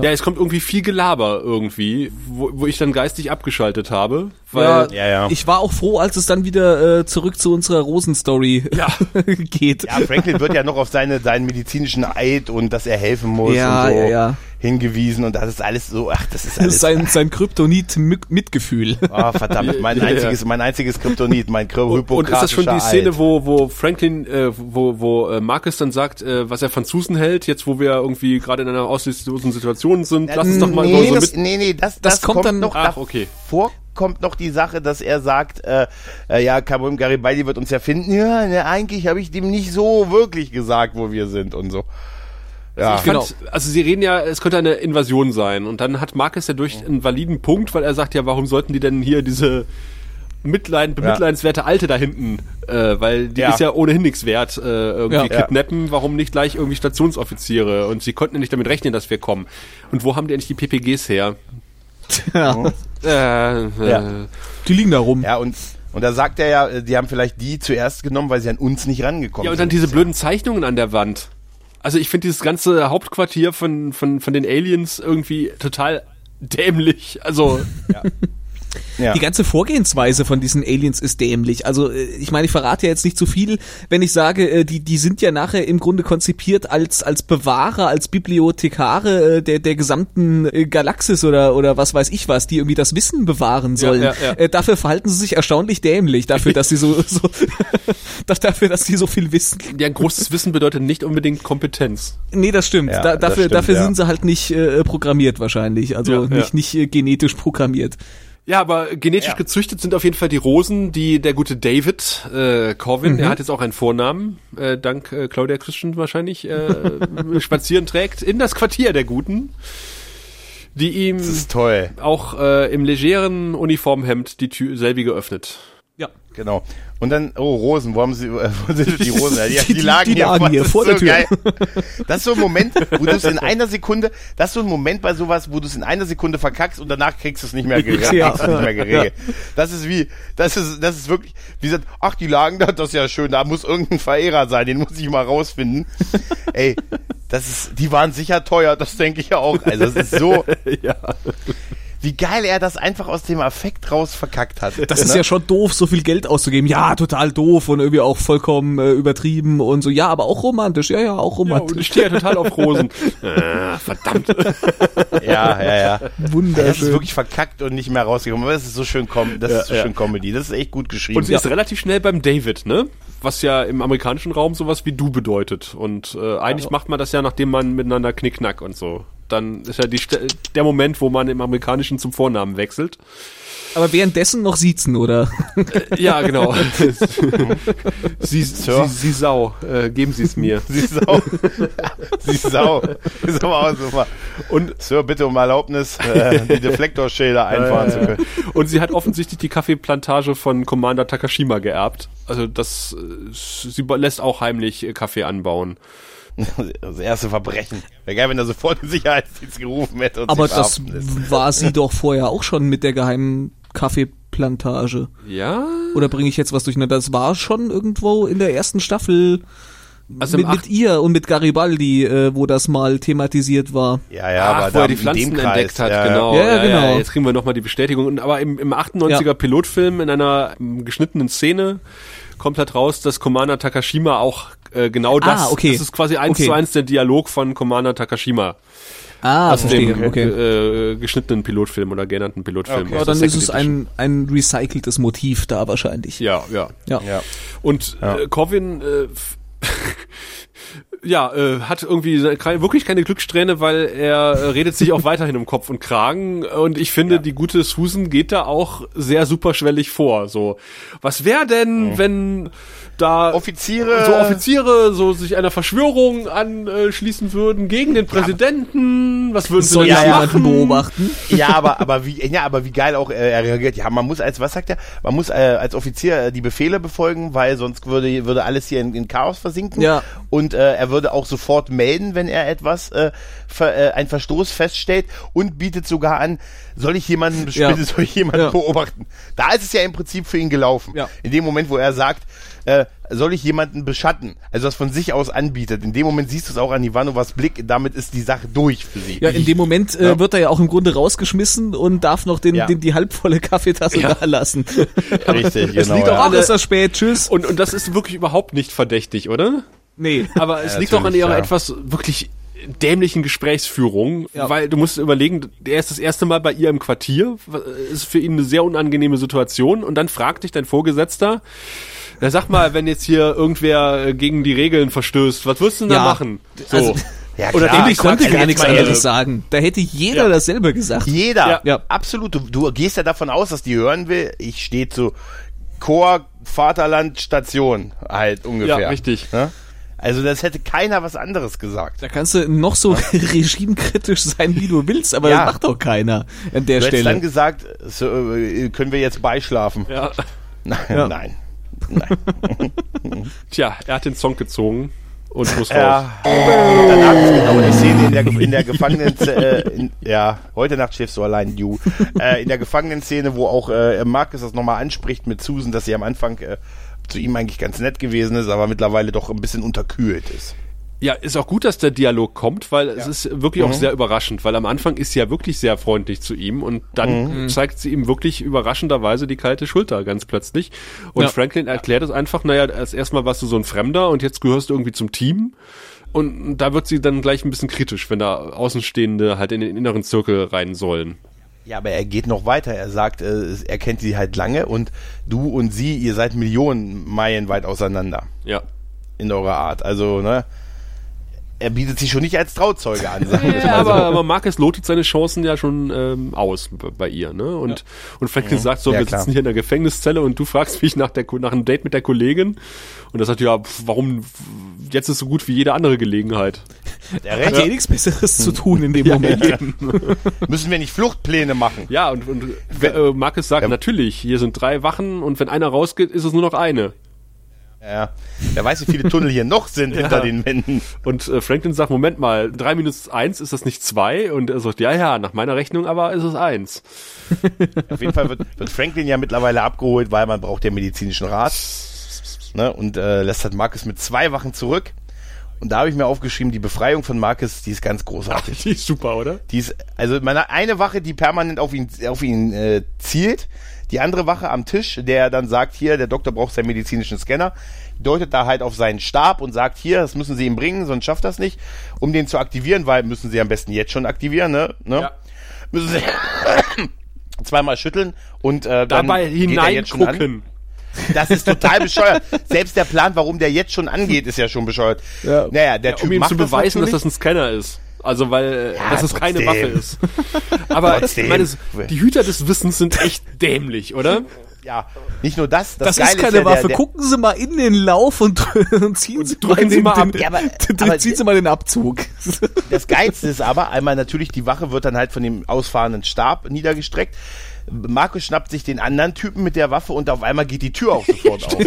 Ja. es kommt irgendwie viel Gelaber irgendwie, wo, wo ich dann geistig abgeschaltet habe. Weil, Ja, ja. Ich war auch froh, als es dann wieder äh, zurück zu unserer Rosenstory Ja. <laughs> geht. Ja, Franklin wird ja noch auf seine, seinen medizinischen Eid und dass er helfen muss Ja, und so ja, ja. hingewiesen und das ist alles so, ach, das ist Das alles. ist sein, <laughs> sein Kryptonit-Mitgefühl. Oh, verdammt, mein Ja, ja. einziges, mein einziges Kryptonit, mein Kry- und, ist das schon die Szene, wo, wo Franklin, äh, wo, wo äh, Marcus dann sagt, äh, was er von Susan hält, jetzt wo wir irgendwie gerade in einer aussichtslosen Situation sind, lass uns doch mal nee, so das, mit. nee, nee, das, das kommt dann- noch Ach, okay. davor kommt noch die Sache, dass er sagt, äh, äh, ja, Kaboom Garibaldi wird uns ja finden. Ja, ne, eigentlich habe ich dem nicht so wirklich gesagt, wo wir sind und so. Ja, Ich fand, Genau. Also sie reden ja, es könnte eine Invasion sein. Und dann hat Marcus ja durch einen validen Punkt, weil er sagt ja, warum sollten die denn hier diese Mitleid, bemitleidenswerte Alte da hinten, äh, weil die Ja. ist ja ohnehin nichts wert, äh, irgendwie Ja. kidnappen, warum nicht gleich irgendwie Stationsoffiziere? Und sie konnten ja nicht damit rechnen, dass wir kommen. Und wo haben die eigentlich die PPGs her? Ja, Äh, äh, Ja. die liegen da rum. Ja, und, und da sagt er ja, die haben vielleicht die zuerst genommen, weil sie an uns nicht rangekommen Ja, und dann sind. diese blöden Zeichnungen an der Wand. Also ich finde dieses ganze Hauptquartier von, von, von den Aliens irgendwie total dämlich. Also, Ja. Die ganze Vorgehensweise von diesen Aliens ist dämlich. Also äh, ich meine, ich verrate ja jetzt nicht zu viel, wenn ich sage, äh, die die sind ja nachher im Grunde konzipiert als als Bewahrer, als Bibliothekare äh, der der gesamten Galaxis oder oder was weiß ich was, die irgendwie das Wissen bewahren sollen. ja, ja. Dafür verhalten sie sich erstaunlich dämlich, dafür, dass sie so, <laughs> so <laughs> dafür, dass sie so viel wissen. ja, großes Wissen bedeutet nicht unbedingt Kompetenz. Nee, das stimmt. Ja, da, das dafür stimmt, dafür ja. sind sie halt nicht äh, programmiert wahrscheinlich, also Ja, ja. nicht nicht äh, genetisch programmiert. Ja, aber genetisch Ja. gezüchtet sind auf jeden Fall die Rosen, die der gute David äh, Corvin, er hat jetzt auch einen Vornamen, äh, dank äh, Claudia Christian wahrscheinlich, äh, <laughs> spazieren trägt in das Quartier der Guten, die ihm Das ist toll. auch äh, im legeren Uniformhemd die Tür selbige öffnet. Genau. Und dann, oh, Rosen, wo haben sie, äh, wo sind die <laughs> Rosen? Die, Die- die, lagen die hier, lagen vor- hier vor so der Tür. Geil. Das ist so ein Moment, <laughs> wo du es in einer Sekunde, das ist so ein Moment bei sowas, wo du es in einer Sekunde verkackst und danach kriegst du es nicht mehr <laughs> geregelt. Ja. nicht mehr geregelt. Das ist wie, das ist, das ist wirklich, wie gesagt, ach, die lagen da, das ist ja schön, da muss irgendein Verehrer sein, den muss ich mal rausfinden. Ey, das ist, die waren sicher teuer, das denke ich ja auch. Also, das ist so, ja. Wie geil er das einfach aus dem Affekt raus verkackt hat. Das ist Ne? ja schon doof, so viel Geld auszugeben. Ja, total doof und irgendwie auch vollkommen äh, übertrieben und so. Ja, aber auch romantisch. Ja, ja, auch Ja, und romantisch. ich stehe ja total auf Rosen. äh, <laughs> verdammt. Ja, ja, ja. Das ist Wunderschön. wirklich verkackt und nicht mehr rausgekommen. Aber das ist so schön, Com das ist so ja. schön Comedy. Das ist echt gut geschrieben. Und sie ist relativ schnell beim David, ne? Was ja im amerikanischen Raum sowas wie du bedeutet. Und äh, eigentlich macht man das ja, nachdem man miteinander knickknack und so. Dann ist ja die, der Moment, wo man im amerikanischen zum Vornamen wechselt. aber währenddessen noch siezen, oder? Ja, genau. <laughs> sie, sie, sie Sau, äh, geben Sie es mir. Sie Sau. Sie Sau. Ist aber auch mal. Und, Sir, bitte um Erlaubnis, äh, die Deflektorschilder <laughs> einfahren zu können. und sie hat offensichtlich die Kaffeeplantage von Commander Takashima geerbt. Also das, äh, sie lässt auch heimlich äh, Kaffee anbauen. Das erste Verbrechen. Wäre geil, wenn er sofort den Sicherheitsdienst gerufen hätte und Aber sie das war sie doch vorher auch schon mit der geheimen Kaffeeplantage. Ja? Oder bringe ich jetzt was durcheinander? Das war schon irgendwo in der ersten Staffel Also mit, mit ihr und mit Garibaldi, äh, wo das mal thematisiert war. Ja, ja, Ach, aber wo da er die Pflanzen Kreis, entdeckt hat, ja, genau. Ja, ja, genau. jetzt kriegen wir nochmal die Bestätigung. Und, aber im, im 98er Ja. Pilotfilm in einer ähm, geschnittenen Szene kommt halt raus, dass Commander Takashima auch äh, genau das, Ah, okay. das ist quasi eins Okay. zu eins der Dialog von Commander Takashima Ah, aus dem verstehe. Okay. äh, geschnittenen Pilotfilm oder genannten Pilotfilm. Okay. Aber dann ist es ein, ein recyceltes Motiv da wahrscheinlich. Ja, ja. Ja. Ja. Und Ja. äh, Corvin äh, <laughs> ja, äh, hat irgendwie wirklich keine Glückssträhne, weil er äh, redet sich auch <laughs> weiterhin um Kopf und Kragen. Und ich finde, die gute Susan geht da auch sehr superschwellig vor. So, was wäre denn, wenn da Offiziere. so Offiziere so sich einer Verschwörung anschließen würden gegen den Präsidenten? Was würden sie denn jemanden machen? beobachten? Ja, aber, aber wie, ja, aber wie geil auch äh, er reagiert. Ja, man muss als, was sagt er? Man muss äh, als Offizier äh, die Befehle befolgen, weil sonst würde, würde alles hier in, in Chaos versinken. Ja. Und äh, er würde auch sofort melden, wenn er etwas, äh, ver, äh, ein Verstoß feststellt und bietet sogar an, soll ich jemanden, Ja. soll ich jemanden Ja. beobachten? Da ist es ja im Prinzip für ihn gelaufen. Ja. In dem Moment, wo er sagt, äh, soll ich jemanden beschatten, also das von sich aus anbietet. In dem Moment siehst du es auch an Ivanovas Blick, damit ist die Sache durch für sie. Ja, in dem Moment äh, Ja. wird er ja auch im Grunde rausgeschmissen und darf noch den, Ja. den die halbvolle Kaffeetasse Ja. da lassen. <laughs> Richtig, Es genau. liegt auch ja. an, ist er spät, tschüss. Und, und das ist wirklich überhaupt nicht verdächtig, oder? Nee. Aber es Ja, liegt auch an ihrer ja. etwas wirklich dämlichen Gesprächsführung, Ja. weil du musst überlegen, er ist das erste Mal bei ihr im Quartier, ist für ihn eine sehr unangenehme Situation und dann fragt dich dein Vorgesetzter, na sag mal, wenn jetzt hier irgendwer äh, gegen die Regeln verstößt, was wirst du denn da Ja. machen? So. Also- Ja, Oder klar. Dämlich konnte Also gar nichts mal anderes sagen. Da hätte jeder Ja. dasselbe gesagt. Jeder, Ja. Ja. absolut. Du, du gehst ja davon aus, dass die hören will, ich stehe zu Chor Vaterland Station halt ungefähr. Ja, richtig. Ne? Also das hätte keiner was anderes gesagt. Da kannst du noch so <laughs> regimekritisch sein, wie du willst, aber Ja. das macht doch keiner an der Du hättest Stelle. dann gesagt, so, äh, können wir jetzt beischlafen? Ja. <laughs> Nein, Ja. nein. Nein. <laughs> Tja, er hat den Song gezogen und muss raus. Ja, danach ist genau die Szene in der, in der <laughs> Gefangenen, äh, in, ja, heute Nacht schläfst du allein, you. Äh, in der Gefangenen-Szene, wo auch äh, Marcus das nochmal anspricht mit Susan, dass sie am Anfang äh, zu ihm eigentlich ganz nett gewesen ist, aber mittlerweile doch ein bisschen unterkühlt ist. Ja, ist auch gut, dass der Dialog kommt, weil es ist wirklich auch sehr überraschend, weil am Anfang ist sie ja wirklich sehr freundlich zu ihm und dann zeigt sie ihm wirklich überraschenderweise die kalte Schulter ganz plötzlich. Und Ja. Franklin erklärt es einfach, naja, erst erstmal warst du so ein Fremder und jetzt gehörst du irgendwie zum Team. Und da wird sie dann gleich ein bisschen kritisch, wenn da Außenstehende halt in den inneren Zirkel rein sollen. Ja, aber er geht noch weiter. Er sagt, äh, er kennt sie halt lange und du und sie, ihr seid Millionen Meilen weit auseinander Ja. in eurer Art. Also, ne? Er bietet sich schon nicht als Trauzeuge an, sagen Ja, mal so. aber, aber Marcus lotet seine Chancen ja schon ähm, aus bei ihr, ne? Und, und Franklin sagt so, Ja, wir klar. sitzen hier in der Gefängniszelle und du fragst mich nach, der, nach einem Date mit der Kollegin. Und er sagt, ja, warum, jetzt ist so gut wie jede andere Gelegenheit. Er Hat ja recht. eh nichts Besseres zu tun in dem Moment. <laughs> Müssen wir nicht Fluchtpläne machen? Ja, und, und äh, Marcus sagt, Ja. natürlich, hier sind drei Wachen und wenn einer rausgeht, ist es nur noch eine. Ja. Wer weiß, wie viele Tunnel hier noch sind <laughs> hinter den Wänden. Und äh, Franklin sagt, Moment mal, drei minus eins, ist das nicht zwei? Und er sagt, ja, ja, nach meiner Rechnung aber ist es eins. <laughs> Auf jeden Fall wird, wird Franklin ja mittlerweile abgeholt, weil man braucht ja medizinischen Rat. Ne? Und äh, lässt halt Marcus mit zwei Wachen zurück. Und da habe ich mir aufgeschrieben, die Befreiung von Marcus, die ist ganz großartig. Die ist super, oder? Die ist, also meine eine Wache, die permanent auf ihn, auf ihn äh, zielt. Die andere Wache am Tisch, der dann sagt, hier, der Doktor braucht seinen medizinischen Scanner, deutet da halt auf seinen Stab und sagt, hier, das müssen sie ihm bringen, sonst schafft das nicht, um den zu aktivieren, weil müssen sie am besten jetzt schon aktivieren, ne? ne? Ja. Müssen sie <coughs> zweimal schütteln und äh, dann Dabei hineingucken. Das ist total bescheuert. Selbst der Plan, warum der jetzt schon angeht, ist ja schon bescheuert. Ja. Naja, der Ja, Typ um ihm macht zu beweisen, dass natürlich. das ein Scanner ist. Also weil, äh, Ja, dass es keine. Waffe ist. <laughs> Aber Trotzdem. ich meine, die Hüter des Wissens sind echt dämlich, oder? Ja, nicht nur das. Das Das, Geile ist keine ja, Waffe. Der, der, Gucken Sie mal in den Lauf und, <laughs> und ziehen Sie drücken mal Sie den, mal ab. Den, Ja, aber- den, aber- ziehen Sie mal den Abzug. Das Geilste ist aber, einmal natürlich, die Wache wird dann halt von dem ausfahrenden Stab niedergestreckt. Markus schnappt sich den anderen Typen mit der Waffe und auf einmal geht die Tür auch sofort <laughs> auf.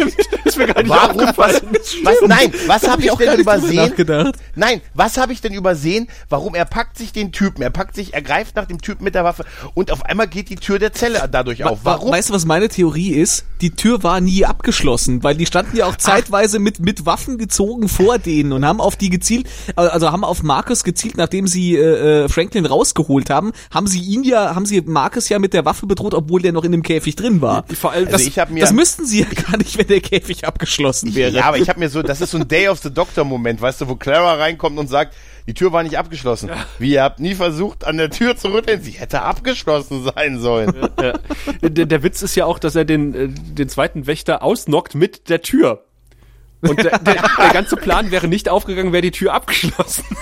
Ist mir gar nicht Warum? Was, was, nein, was habe ich auch gar denn übersehen? Nein, was habe ich denn übersehen? Warum er packt sich den Typen, er packt sich, er greift nach dem Typen mit der Waffe und auf einmal geht die Tür der Zelle dadurch auf. Warum? Weißt du, was meine Theorie ist? Die Tür war nie abgeschlossen, weil die standen ja auch zeitweise mit, mit Waffen gezogen vor denen und haben auf die gezielt, also haben auf Marcus gezielt, nachdem sie äh, äh, Franklin rausgeholt haben, haben sie ihn ja, haben sie Marcus ja mit der Waffe bedroht, obwohl der noch in dem Käfig drin war. Vor allem, Also das, mir Das müssten sie ja <laughs> gar nicht, wenn der Käfig abgeschlossen wäre. Ja, aber ich habe mir so, das ist so ein Day of the Doctor Moment, weißt du, wo Clara reinkommt und sagt, die Tür war nicht abgeschlossen. Wie ihr habt nie versucht, an der Tür zu rütteln. Sie hätte abgeschlossen sein sollen. äh, der, der Witz ist ja auch, dass er den, äh, den zweiten Wächter ausnockt mit der Tür. Und der, der, <laughs> der ganze Plan wäre nicht aufgegangen, wäre die Tür abgeschlossen. <laughs>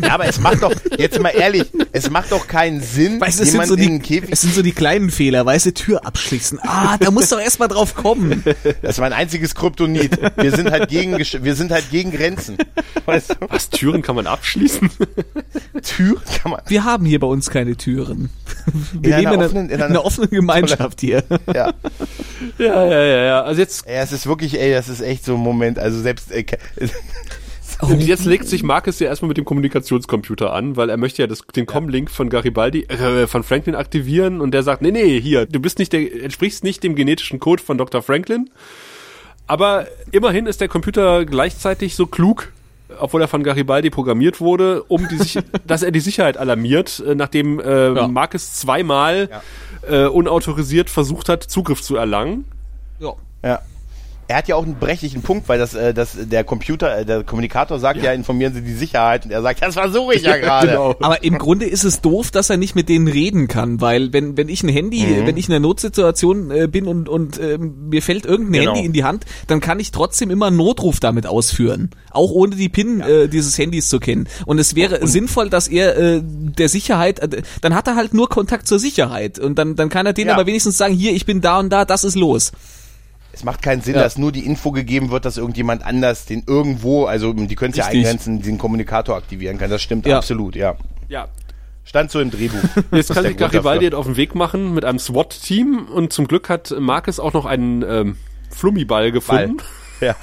Ja, aber es macht doch, jetzt mal ehrlich, es macht doch keinen Sinn, Weißt du, es sind, jemanden so in die, den Käfig. es sind so die kleinen Fehler, weißt du, Tür abschließen. Ah, da musst du doch erst mal drauf kommen. <laughs> Das ist mein einziges Kryptonit. Wir sind halt gegen, wir sind halt gegen Grenzen. Weißt du? Was, Türen kann man abschließen? Tür kann man, Wir haben hier bei uns keine Türen. Wir In einer leben in, offenen- in einer, einer- einer offenen Gemeinschaft hier. ja. ja, ja, ja, ja. Also jetzt, Ey, es ist wirklich, ey, das ist echt so ein Moment, also selbst, äh, <laughs> und jetzt legt sich Marcus ja erstmal mit dem Kommunikationscomputer an, weil er möchte ja das, den Com-Link von Garibaldi, äh, von Franklin aktivieren und der sagt, nee, nee, hier, du bist nicht der, entsprichst nicht dem genetischen Code von Dr. Franklin. Aber immerhin ist der Computer gleichzeitig so klug, obwohl er von Garibaldi programmiert wurde, um die Sich <laughs> dass er die Sicherheit alarmiert, äh, nachdem äh, Ja. Marcus zweimal äh, unautorisiert versucht hat, Zugriff zu erlangen. Ja. Ja. Er hat ja auch einen brechlichen Punkt, weil das, äh, das der Computer, äh, der Kommunikator sagt ja. informieren Sie die Sicherheit und er sagt, das versuche ich ja <laughs> gerade. Genau. Aber im Grunde ist es doof, dass er nicht mit denen reden kann, weil wenn, wenn ich ein Handy, Mhm. wenn ich in einer Notsituation äh, bin und, und ähm, mir fällt irgendein Genau. Handy in die Hand, dann kann ich trotzdem immer einen Notruf damit ausführen. Auch ohne die PIN äh, dieses Handys zu kennen. Und es wäre sinnvoll, dass er äh, der Sicherheit, äh, dann hat er halt nur Kontakt zur Sicherheit und dann, dann kann er denen Ja. aber wenigstens sagen, hier, ich bin da und da, das ist los. Es macht keinen Sinn, Ja. dass nur die Info gegeben wird, dass irgendjemand anders den irgendwo, also die können es ja eingrenzen, den Kommunikator aktivieren kann. Das stimmt Ja. absolut, ja. Ja. Stand so im Drehbuch. <laughs> Jetzt kann sich Garibaldi halt auf den Weg machen mit einem SWAT-Team und zum Glück hat Marcus auch noch einen ähm, Flummiball gefunden. <laughs> Ja.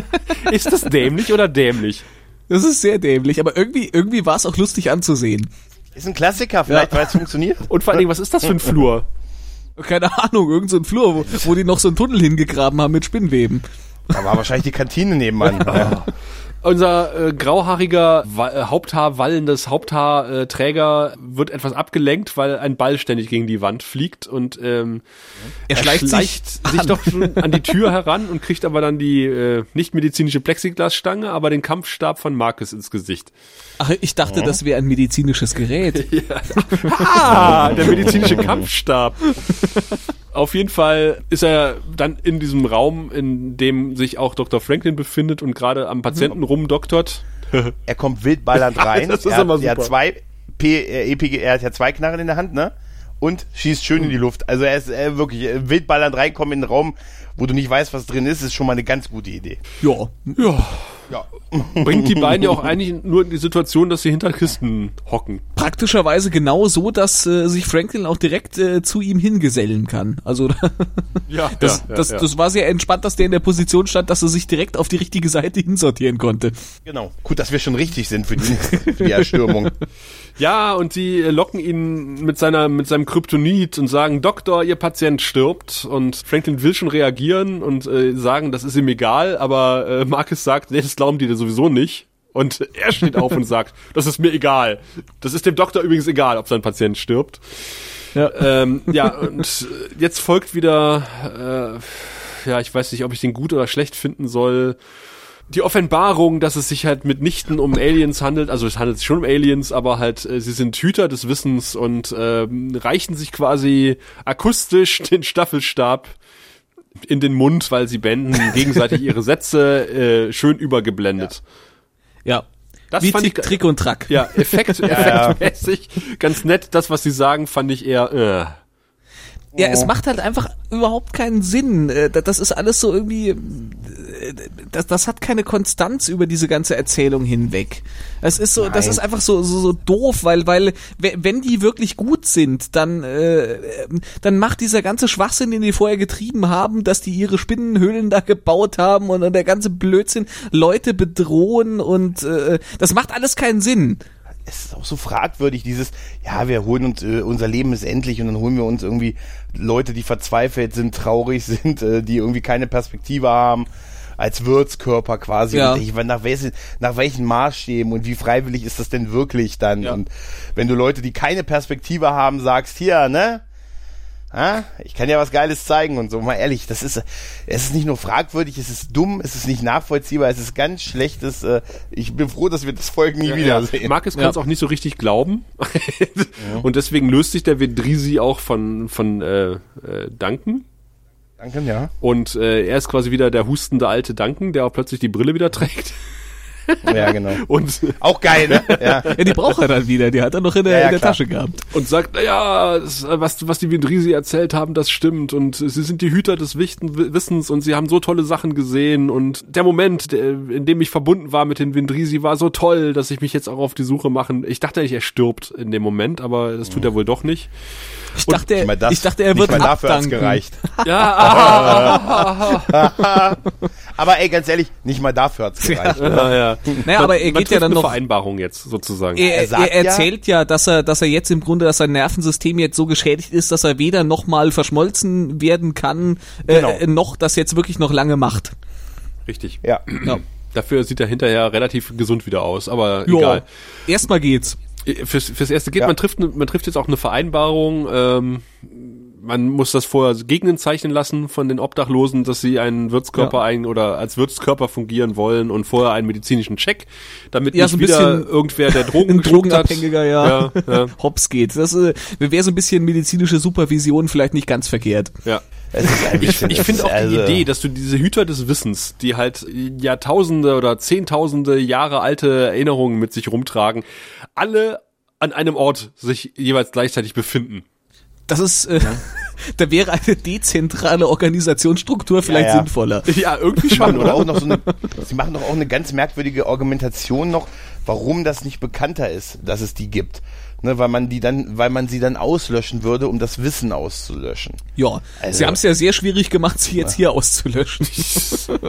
<laughs> Ist das dämlich oder dämlich? Das ist sehr dämlich, aber irgendwie, irgendwie war es auch lustig anzusehen. Ist ein Klassiker, vielleicht, Ja. weil es funktioniert. Und vor allen Dingen, was ist das für ein Flur? Keine Ahnung, irgend so ein Flur, wo, wo die noch so einen Tunnel hingegraben haben mit Spinnweben. Da war wahrscheinlich die Kantine nebenan. <laughs> Ja. Unser äh, grauhaariger, wa äh, Haupthaarwallendes Haupthaarträger wird etwas abgelenkt, weil ein Ball ständig gegen die Wand fliegt und ähm, Er schleicht sich sich an. doch schon an die Tür heran und kriegt aber dann die äh, nicht medizinische Plexiglasstange, aber den Kampfstab von Marcus ins Gesicht. Ach, ich dachte, das wäre ein medizinisches Gerät. <laughs> Ah, der medizinische Kampfstab. Auf jeden Fall ist er dann in diesem Raum, in dem sich auch Dr. Franklin befindet und gerade am Patienten rumdoktort. <laughs> Er kommt wildballernd <laughs> rein. das ist er, immer hat, er hat super. zwei P, äh, EPG, er hat ja zwei Knarren in der Hand, ne? Und schießt schön in die Luft. Also er ist äh, wirklich äh, wildballernd reinkommen in den Raum, wo du nicht weißt, was drin ist, ist schon mal eine ganz gute Idee. Ja. Ja, Ja. bringt die beiden ja auch eigentlich nur in die Situation, dass sie hinter Kisten hocken. Praktischerweise genau so, dass äh, sich Franklin auch direkt äh, zu ihm hingesellen kann. Also <laughs> Ja, das, das, das war sehr entspannt, dass der in der Position stand, dass er sich direkt auf die richtige Seite hinsortieren konnte. Genau. Gut, dass wir schon richtig sind für die, für die Erstürmung. <laughs> Ja, und sie äh, locken ihn mit seiner mit seinem Kryptonit und sagen, Doktor, ihr Patient stirbt. Und Franklin will schon reagieren und äh, sagen, das ist ihm egal, aber äh, Marcus sagt, nee, das glauben die dir sowieso nicht. Und er steht auf und sagt, <laughs> das ist mir egal. Das ist dem Doktor übrigens egal, ob sein Patient stirbt. Ja. Ähm, ja, und äh, jetzt folgt wieder, äh, ja, ich weiß nicht, ob ich den gut oder schlecht finden soll. Die Offenbarung, dass es sich halt mitnichten um Aliens handelt, also es handelt sich schon um Aliens, aber halt äh, sie sind Hüter des Wissens und ähm, reichen sich quasi akustisch <laughs> den Staffelstab in den Mund, weil sie beenden <laughs> gegenseitig ihre Sätze äh, schön übergeblendet. Ja. Das Wie fand ich Trick und Track. Ja, Effekt, <laughs> effektmäßig ganz nett. Das, was sie sagen, fand ich eher. Äh. Ja, es macht halt einfach überhaupt keinen Sinn. Äh, da- Das ist alles so irgendwie, äh, das, das hat keine Konstanz über diese ganze Erzählung hinweg. Es ist so, das Nein. ist einfach so, so, so doof, weil, weil, we- wenn die wirklich gut sind, dann, äh, dann macht dieser ganze Schwachsinn, den die vorher getrieben haben, dass die ihre Spinnenhöhlen da gebaut haben und dann der ganze Blödsinn Leute bedrohen und äh, das macht alles keinen Sinn. Es ist auch so fragwürdig, dieses, ja, wir holen uns, äh, unser Leben ist endlich und dann holen wir uns irgendwie Leute, die verzweifelt sind, traurig <laughs> sind, äh, die irgendwie keine Perspektive haben, als Wirtskörper quasi. Ja. Ich, nach, welchen, nach welchen Maßstäben und wie freiwillig ist das denn wirklich dann? Und wenn du Leute, die keine Perspektive haben, sagst, hier, ne? Ah, ich kann ja was Geiles zeigen und so. Mal ehrlich, das ist, es ist nicht nur fragwürdig, es ist dumm, es ist nicht nachvollziehbar, es ist ganz schlechtes. Äh, ich bin froh, dass wir das Folgen nie wiedersehen. Marcus kann Ja. es auch nicht so richtig glauben. Und deswegen löst sich der Vendrisi auch von, von äh, äh, Duncan. Danke, ja. Und äh, er ist quasi wieder der hustende alte Duncan, der auch plötzlich die Brille wieder trägt. <laughs> Ja, genau. Und, Auch geil, ne? <laughs> Ja. Ja, die braucht er dann wieder, die hat er noch in der, Ja, ja, in der. Tasche gehabt. und sagt, naja, äh, was, was die Vendrisi erzählt haben, das stimmt. Und sie sind die Hüter des Wichten, Wissens und sie haben so tolle Sachen gesehen. Und der Moment, in dem ich verbunden war mit den Vendrisi, war so toll, dass ich mich jetzt auch auf die Suche machen. Ich dachte eigentlich, er stirbt in dem Moment, aber das tut er wohl doch nicht. Ich dachte, Nicht mal das, ich dachte, er nicht wird mal dafür hat's gereicht. <laughs> Ja, <laughs> Aber ey, ganz ehrlich, nicht mal dafür hat's gereicht. ja, ja. Naja, aber er Man geht ja dann eine noch Vereinbarung jetzt sozusagen. Er, Er er, erzählt ja, dass er, dass er jetzt im Grunde, dass sein Nervensystem jetzt so geschädigt ist, dass er weder nochmal verschmolzen werden kann, Genau. äh, noch das jetzt wirklich noch lange macht. Richtig. Ja. Ja. Dafür sieht er hinterher relativ gesund wieder aus, aber Jo, egal. Erstmal geht's. Fürs, fürs erste geht, Ja. man trifft, man trifft jetzt auch eine Vereinbarung. Ähm, man muss das vorher gegenzeichnen lassen von den Obdachlosen, dass sie einen Wirtskörper Ja. ein oder als Wirtskörper fungieren wollen und vorher einen medizinischen Check, damit Ja, nicht so ein wieder bisschen irgendwer der <laughs> Drogen. Drogenabhängiger, ja. Ja, ja, <laughs> Hops geht. Das äh, wäre so ein bisschen medizinische Supervision vielleicht nicht ganz verkehrt. ja. Ich, ich finde auch die also- Idee, dass du diese Hüter des Wissens, die halt Jahrtausende oder Zehntausende Jahre alte Erinnerungen mit sich rumtragen, alle an einem Ort sich jeweils gleichzeitig befinden. Das ist, äh, <laughs> da wäre eine dezentrale Organisationsstruktur vielleicht Ja, ja. sinnvoller. <laughs> Ja, irgendwie schon, oder? auch noch so eine, sie machen doch auch eine ganz merkwürdige Argumentation noch, warum das nicht bekannter ist, dass es die gibt. Ne, weil man die dann, weil man sie dann auslöschen würde, um das Wissen auszulöschen. Ja, Also- sie haben es ja sehr schwierig gemacht, sie jetzt hier auszulöschen. <laughs>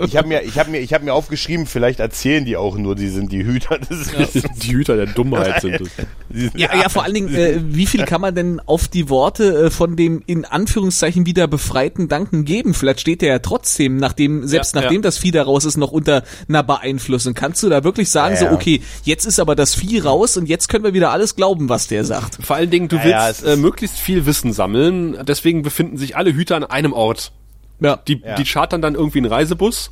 Ich habe mir, ich habe mir, ich habe mir aufgeschrieben, vielleicht erzählen die auch nur, die sind die Hüter des Wissens. <laughs> Die Hüter der Dummheit sind es. <laughs> Sind- Ja, ja, vor allen Dingen, äh, wie viel kann man denn auf die Worte äh, von dem in Anführungszeichen wieder befreiten Danken geben? Vielleicht steht der ja trotzdem, nachdem, selbst Ja, nachdem ja. das Vieh da raus ist, noch unter einer Beeinflussung. Kannst du da wirklich sagen, Ja, so, ja. okay, jetzt ist aber das Vieh raus und jetzt können wir wieder alles glauben, was der sagt? Vor allen Dingen, du Ja, ja, willst äh, möglichst viel Wissen sammeln. Deswegen befinden sich alle Hüter an einem Ort. Ja. Die, Ja. die chartern dann irgendwie einen Reisebus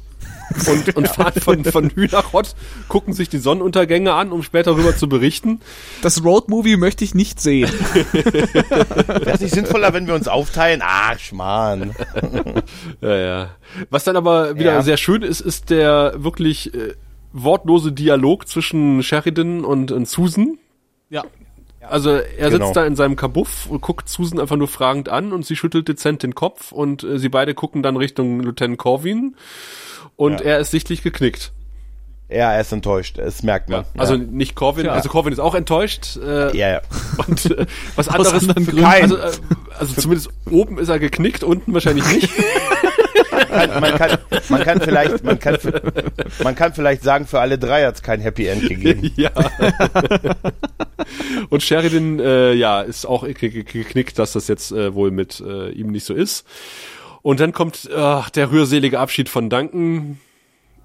und, und <laughs> <laughs> fahren von, von Hü nach Hott, gucken sich die Sonnenuntergänge an, um später darüber zu berichten. Das Roadmovie möchte ich nicht sehen. <laughs> Wäre es nicht sinnvoller, wenn wir uns aufteilen? Ach, Schmarrn. Ja, ja. Was dann aber wieder Ja. sehr schön ist, ist der wirklich äh, wortlose Dialog zwischen Sheridan und, und Susan. Ja. Also er Genau. sitzt da in seinem Kabuff und guckt Susan einfach nur fragend an und sie schüttelt dezent den Kopf und äh, sie beide gucken dann Richtung Lieutenant Corwin und Ja. er ist sichtlich geknickt. Ja, er ist enttäuscht, das merkt man. Also ja. nicht Corwin, Ja. also Corwin ist auch enttäuscht. Äh, ja, ja. Und äh, was <laughs> anderes für Gründen. Also, äh, also zumindest oben ist er geknickt, unten wahrscheinlich nicht. <laughs> Kann, man, kann, man kann vielleicht, man kann, man kann vielleicht sagen, für alle drei hat es kein Happy End gegeben. <laughs> ja. Und Sheridan, äh, ja, ist auch ge- ge- geknickt, dass das jetzt äh, wohl mit äh, ihm nicht so ist. Und dann kommt äh, der rührselige Abschied von Duncan.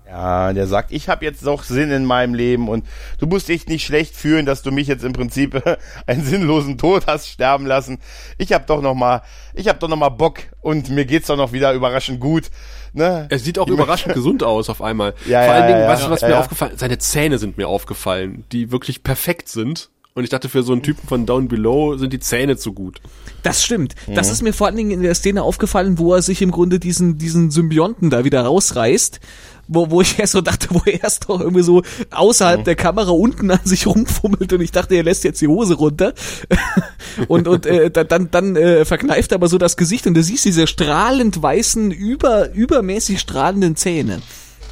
Ja, der sagt, ich habe jetzt noch Sinn in meinem Leben und du musst dich nicht schlecht fühlen, dass du mich jetzt im Prinzip <laughs> einen sinnlosen Tod hast sterben lassen. Ich habe doch noch mal, ich habe doch noch mal Bock und mir geht's doch noch wieder überraschend gut. Ne? Er sieht auch überraschend <laughs> gesund aus auf einmal. Ja, Vor ja, allen Dingen, ja, weißt du, ja. was Ja, mir ja. aufgefallen Seine Zähne sind mir aufgefallen, die wirklich perfekt sind. Und ich dachte, für so einen Typen von Down Below sind die Zähne zu gut. Das stimmt. Das ist mir vor allen Dingen in der Szene aufgefallen, wo er sich im Grunde diesen, diesen Symbionten da wieder rausreißt. Wo, wo ich <laughs> erst so dachte, wo er erst doch irgendwie so außerhalb der Kamera unten an sich rumfummelt und ich dachte, er lässt jetzt die Hose runter. <laughs> und und äh, da- dann, dann äh, verkneift er aber so das Gesicht und du siehst diese strahlend weißen, über, übermäßig strahlenden Zähne.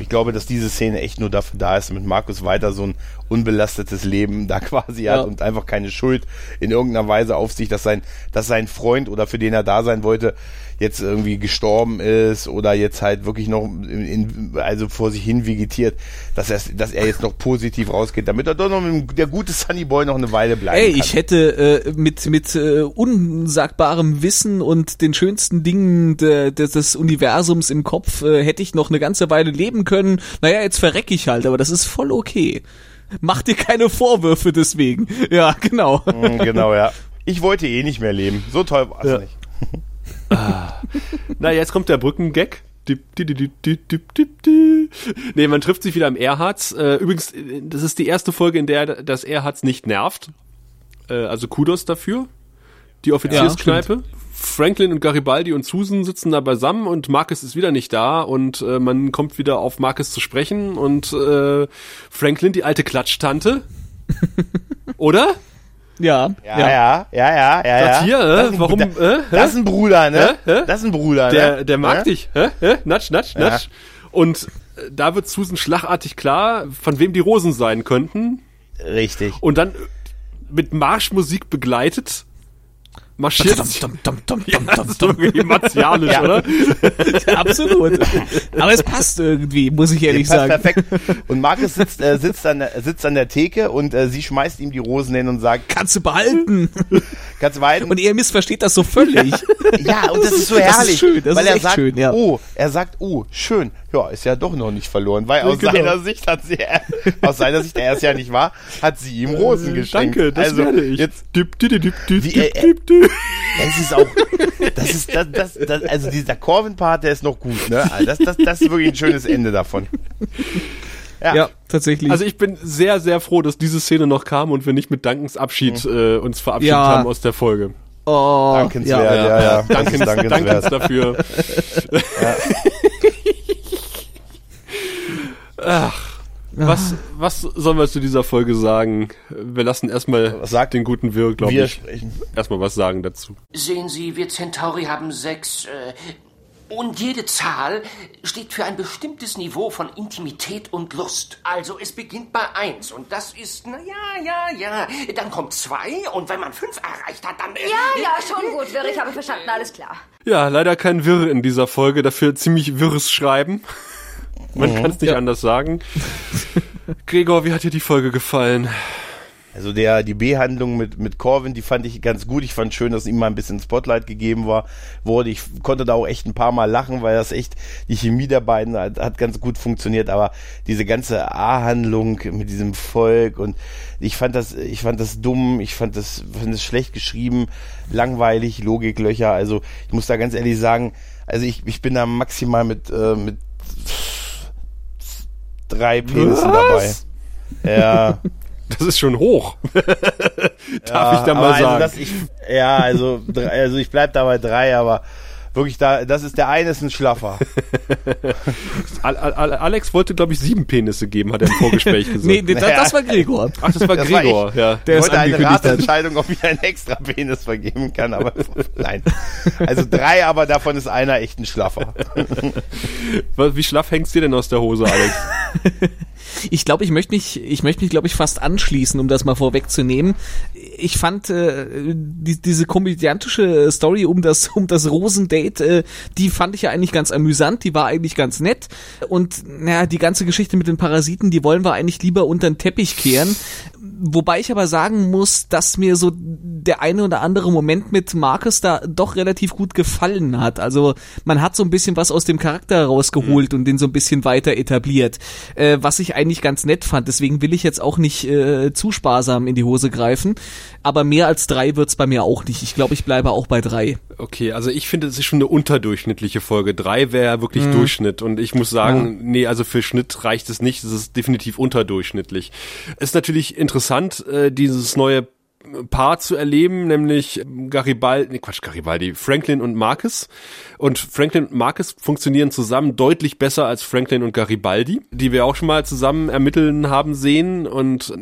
Ich glaube, dass diese Szene echt nur dafür da ist, damit Markus weiter so ein unbelastetes Leben da quasi Ja. hat und einfach keine Schuld in irgendeiner Weise auf sich, dass sein, dass sein Freund oder für den er da sein wollte, jetzt irgendwie gestorben ist oder jetzt halt wirklich noch in, in, also vor sich hin vegetiert, dass er, dass er jetzt noch positiv rausgeht, damit er doch noch mit der gute Sunny Boy noch eine Weile bleiben Ey, kann. ich hätte äh, mit mit äh, unsagbarem Wissen und den schönsten Dingen de, de, des Universums im Kopf äh, hätte ich noch eine ganze Weile leben können. Naja, jetzt verrecke ich halt, aber das ist voll okay. Mach dir keine Vorwürfe deswegen. Ja, genau. Mm, genau, ja. Ich wollte eh nicht mehr leben. So toll war es nicht. Na, jetzt kommt der Brückengag. Nee, man trifft sich wieder im Erharz. Äh, übrigens, das ist die erste Folge, in der das Erharz nicht nervt. Äh, also Kudos dafür. Die Offizierskneipe. Franklin und Garibaldi und Susan sitzen da beisammen und Marcus ist wieder nicht da und äh, man kommt wieder auf Marcus zu sprechen und äh, Franklin, die alte Klatschtante. <laughs> Oder? Ja, Ja, ja, ja, ja, ja. Sagt ja. hier, äh, warum, äh, das ist ein Bruder, ne? Hä? Das ist ein Bruder, Der, ne? der mag Ja? dich. Hä? Hä? Natsch, natsch, Ja. natsch. Und äh, da wird Susan schlagartig klar, von wem die Rosen sein könnten. Richtig. Und dann äh, mit Marschmusik begleitet marschiert. Dum, dum, dum, Ja, dum, das dum, ist doch irgendwie martialisch, Ja. oder? <laughs> Absolut. Aber es passt irgendwie, muss ich ehrlich Passt sagen. perfekt. Und Markus sitzt, äh, sitzt, an, der- sitzt an der Theke und äh, sie schmeißt ihm die Rosen hin und sagt, Kannst du behalten. <laughs> kannst du weiden? Und er missversteht das so völlig. ja, und das ist so Das ist herrlich. schön, das weil ist er echt sagt, schön, ja. oh, er sagt, oh, schön. Ja, ist ja doch noch nicht verloren, weil aus genau. seiner Sicht hat sie, <laughs> aus seiner Sicht, er ist ja nicht wahr, hat sie ihm Rosen geschenkt. Danke, das also, werde ich. Jetzt, Dip, dip, dip, dip, dip, Wie, dip, äh, dip, dip. Das ist auch, das ist, das, das, das also dieser Corvin-Part, der ist noch gut, ne? Also Das, das, das ist wirklich ein schönes Ende davon. Ja, ja, tatsächlich. Also ich bin sehr, sehr froh, dass diese Szene noch kam und wir nicht mit Dankens Abschied äh, uns verabschiedet Ja. haben aus der Folge. oh, dankenswert, ja, ja. Das Dankens, ist Dankens dankenswert. dafür. <laughs> Ach. Was, was sollen wir zu dieser Folge sagen? Wir lassen erstmal Was sagt den guten Wirr, glaube Wir ich, sprechen. erstmal was sagen dazu. Sehen Sie, wir Centauri haben sechs. Äh, und jede Zahl steht für ein bestimmtes Niveau von Intimität und Lust. Also es beginnt bei eins und das ist, na ja, ja, ja. Dann kommt zwei und wenn man fünf erreicht hat, dann. Äh, Ja, ja, schon gut, Wirr, ich habe verstanden, alles klar. Ja, leider kein Wirr in dieser Folge, dafür ziemlich wirres Schreiben. Man kann es nicht anders sagen. <laughs> Gregor, wie hat dir die Folge gefallen? Also der, die B-Handlung mit, mit Corvin, die fand ich ganz gut. Ich fand schön, dass ihm mal ein bisschen Spotlight gegeben war, wurde. Ich konnte da auch echt ein paar Mal lachen, weil das echt, die Chemie der beiden hat, hat ganz gut funktioniert. Aber diese ganze A-Handlung mit diesem Volk und ich fand das, ich fand das dumm, ich fand das, fand das schlecht geschrieben, langweilig, Logiklöcher. Also ich muss da ganz ehrlich sagen, also ich, ich bin da maximal mit, äh, mit drei Penissen dabei. Ja. <laughs> Das ist schon hoch. <laughs> Darf ich da mal also sagen. Das ich, ja, also, also ich bleib da bei drei, aber wirklich da, das ist der eine ist ein Schlaffer. <laughs> Al Al Alex wollte, glaube ich, sieben Penisse geben, hat er im Vorgespräch <laughs> gesagt. Nee, das, das war Gregor. Ach, das war Das war Gregor, ich. ja. Der ich wollte eine. Ratentscheidung, ob ich einen extra Penis vergeben kann, aber <laughs> nein. Also drei, aber davon ist einer echt ein Schlaffer. Wie schlaff hängt's dir denn aus der Hose, Alex? Ich glaube, ich möchte mich, ich möchte mich, glaube ich, fast anschließen, um das mal vorwegzunehmen. Ich fand äh, die, diese komödiantische Story um das <laughs> um das Rosendate, äh, die fand ich ja eigentlich ganz amüsant, die war eigentlich ganz nett und naja, die ganze Geschichte mit den Parasiten, die wollen wir eigentlich lieber unter den Teppich kehren. Wobei ich aber sagen muss, dass mir so der eine oder andere Moment mit Marcus da doch relativ gut gefallen hat. Also man hat so ein bisschen was aus dem Charakter rausgeholt und den so ein bisschen weiter etabliert, äh, was ich eigentlich ganz nett fand. Deswegen will ich jetzt auch nicht äh, zu sparsam in die Hose greifen. Aber mehr als drei wird's bei mir auch nicht. Ich glaube, ich bleibe auch bei drei. Okay, also ich finde, es ist schon eine unterdurchschnittliche Folge. Drei wäre wirklich Durchschnitt. Und ich muss sagen, nee, also für Schnitt reicht es nicht. Es ist definitiv unterdurchschnittlich. Ist natürlich interessant, äh, dieses neue Paar zu erleben, nämlich Garibaldi, nee, Quatsch, Garibaldi, Franklin und Marcus. Und Franklin und Marcus funktionieren zusammen deutlich besser als Franklin und Garibaldi, die wir auch schon mal zusammen ermitteln haben sehen. Und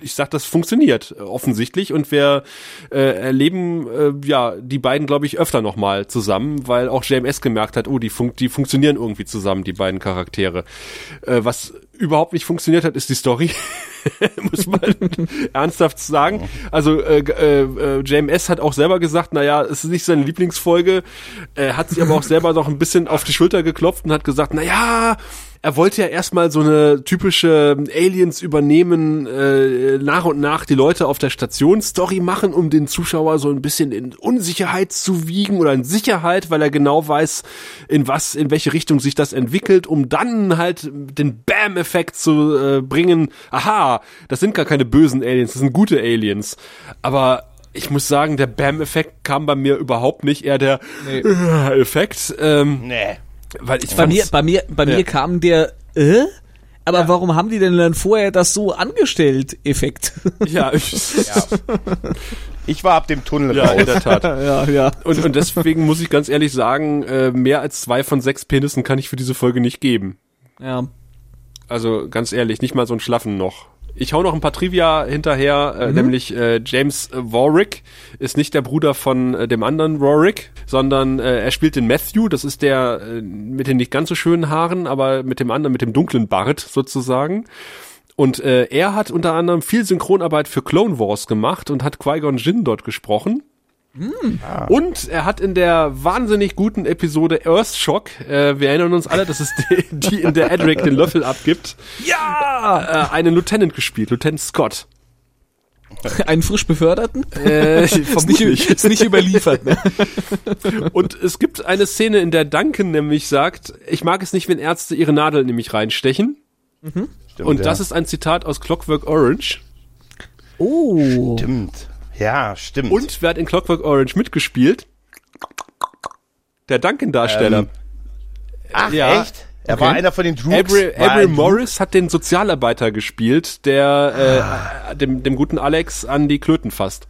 ich sag, das funktioniert äh, offensichtlich und wir äh, erleben äh, ja die beiden, glaube ich, öfter noch mal zusammen, weil auch JMS gemerkt hat, oh, die, fun die funktionieren irgendwie zusammen, die beiden Charaktere. Äh, was überhaupt nicht funktioniert hat, ist die Story. <laughs> Muss man <laughs> ernsthaft sagen. Also äh, äh, äh, JMS hat auch selber gesagt, naja, es ist nicht seine Lieblingsfolge, äh, hat sich aber auch selber noch ein bisschen auf die Schulter geklopft und hat gesagt, naja, er wollte ja erstmal so eine typische Aliens übernehmen, äh, nach und nach die Leute auf der Station Story machen, um den Zuschauer so ein bisschen in Unsicherheit zu wiegen oder in Sicherheit, weil er genau weiß, in was, in welche Richtung sich das entwickelt, um dann halt den Bam-Effekt zu äh, bringen. Aha, das sind gar keine bösen Aliens, das sind gute Aliens. Aber ich muss sagen, der Bam-Effekt kam bei mir überhaupt nicht, eher der äh, Effekt. Ähm, Nee. Weil ich Bei mir, bei mir, bei Ja. mir kam der, äh? Aber warum haben die denn dann vorher das so angestellt, Effekt? <laughs> ja, ich, Ich war ab dem Tunnel ja, in raus. der Tat. <laughs> ja, ja. Und, und deswegen muss ich ganz ehrlich sagen, äh, mehr als zwei von sechs Penissen kann ich für diese Folge nicht geben. Ja. Also ganz ehrlich, nicht mal so ein Schlaffen noch. Ich hau noch ein paar Trivia hinterher, äh, nämlich äh, James Warwick ist nicht der Bruder von äh, dem anderen Warwick, sondern äh, er spielt den Matthew, das ist der äh, mit den nicht ganz so schönen Haaren, aber mit dem anderen, mit dem dunklen Bart sozusagen. Und äh, er hat unter anderem viel Synchronarbeit für Clone Wars gemacht und hat Qui-Gon Jinn dort gesprochen. Und er hat in der wahnsinnig guten Episode Earthshock, äh, wir erinnern uns alle, das ist die, <laughs> die in der Edric den Löffel abgibt, Ja! äh, einen Lieutenant gespielt, Lieutenant Scott. <laughs> Einen frisch beförderten? Äh, <laughs> Ist nicht, ist nicht überliefert, ne? Und es gibt eine Szene, in der Duncan nämlich sagt, ich mag es nicht, wenn Ärzte ihre Nadel in mich reinstechen. Stimmt, Und ja. das ist ein Zitat aus Clockwork Orange. Oh. Stimmt. Ja, stimmt. Und wer hat in Clockwork Orange mitgespielt? Der Duncan-Darsteller. Ähm, Ach, ja. echt? Er Okay. war einer von den Droogs. Avery, Avery ein Droog? Morris hat den Sozialarbeiter gespielt, der äh, dem, dem guten Alex an die Klöten fasst.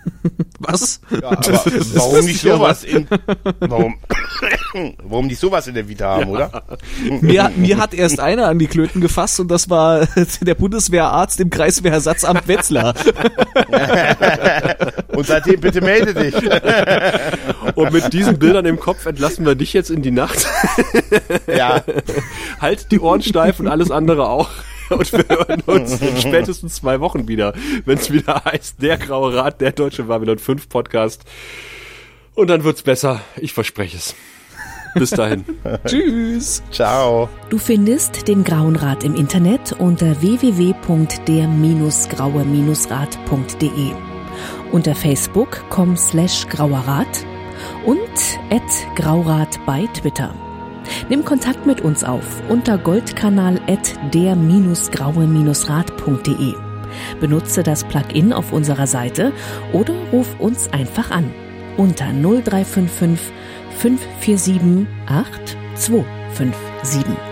<laughs> Was? Ja, <laughs> aber warum nicht sowas in, warum, <coughs> warum nicht sowas in der Vita haben, oder? Mir, mir hat erst einer an die Klöten gefasst und das war <laughs> der Bundeswehrarzt im Kreiswehrersatzamt Wetzlar. Und seitdem bitte melde dich. Und mit diesen Bildern im Kopf entlassen wir dich jetzt in die Nacht. Ja, halt die Ohren steif und alles andere auch. Und <laughs> wir hören uns in spätestens zwei Wochen wieder, wenn es wieder heißt, der Graue Rat, der Deutsche Babylon 5 Podcast. Und dann wird's besser. Ich verspreche es. Bis dahin. <laughs> Tschüss. ciao. Du findest den Grauen Rat im Internet unter www.der-graue-rat.de, unter facebook.com slash grauerrat und at graurat bei Twitter. Nimm Kontakt mit uns auf unter goldkanal at der-graue-rat.de. Benutze das Plugin auf unserer Seite oder ruf uns einfach an unter 0355 547 8257.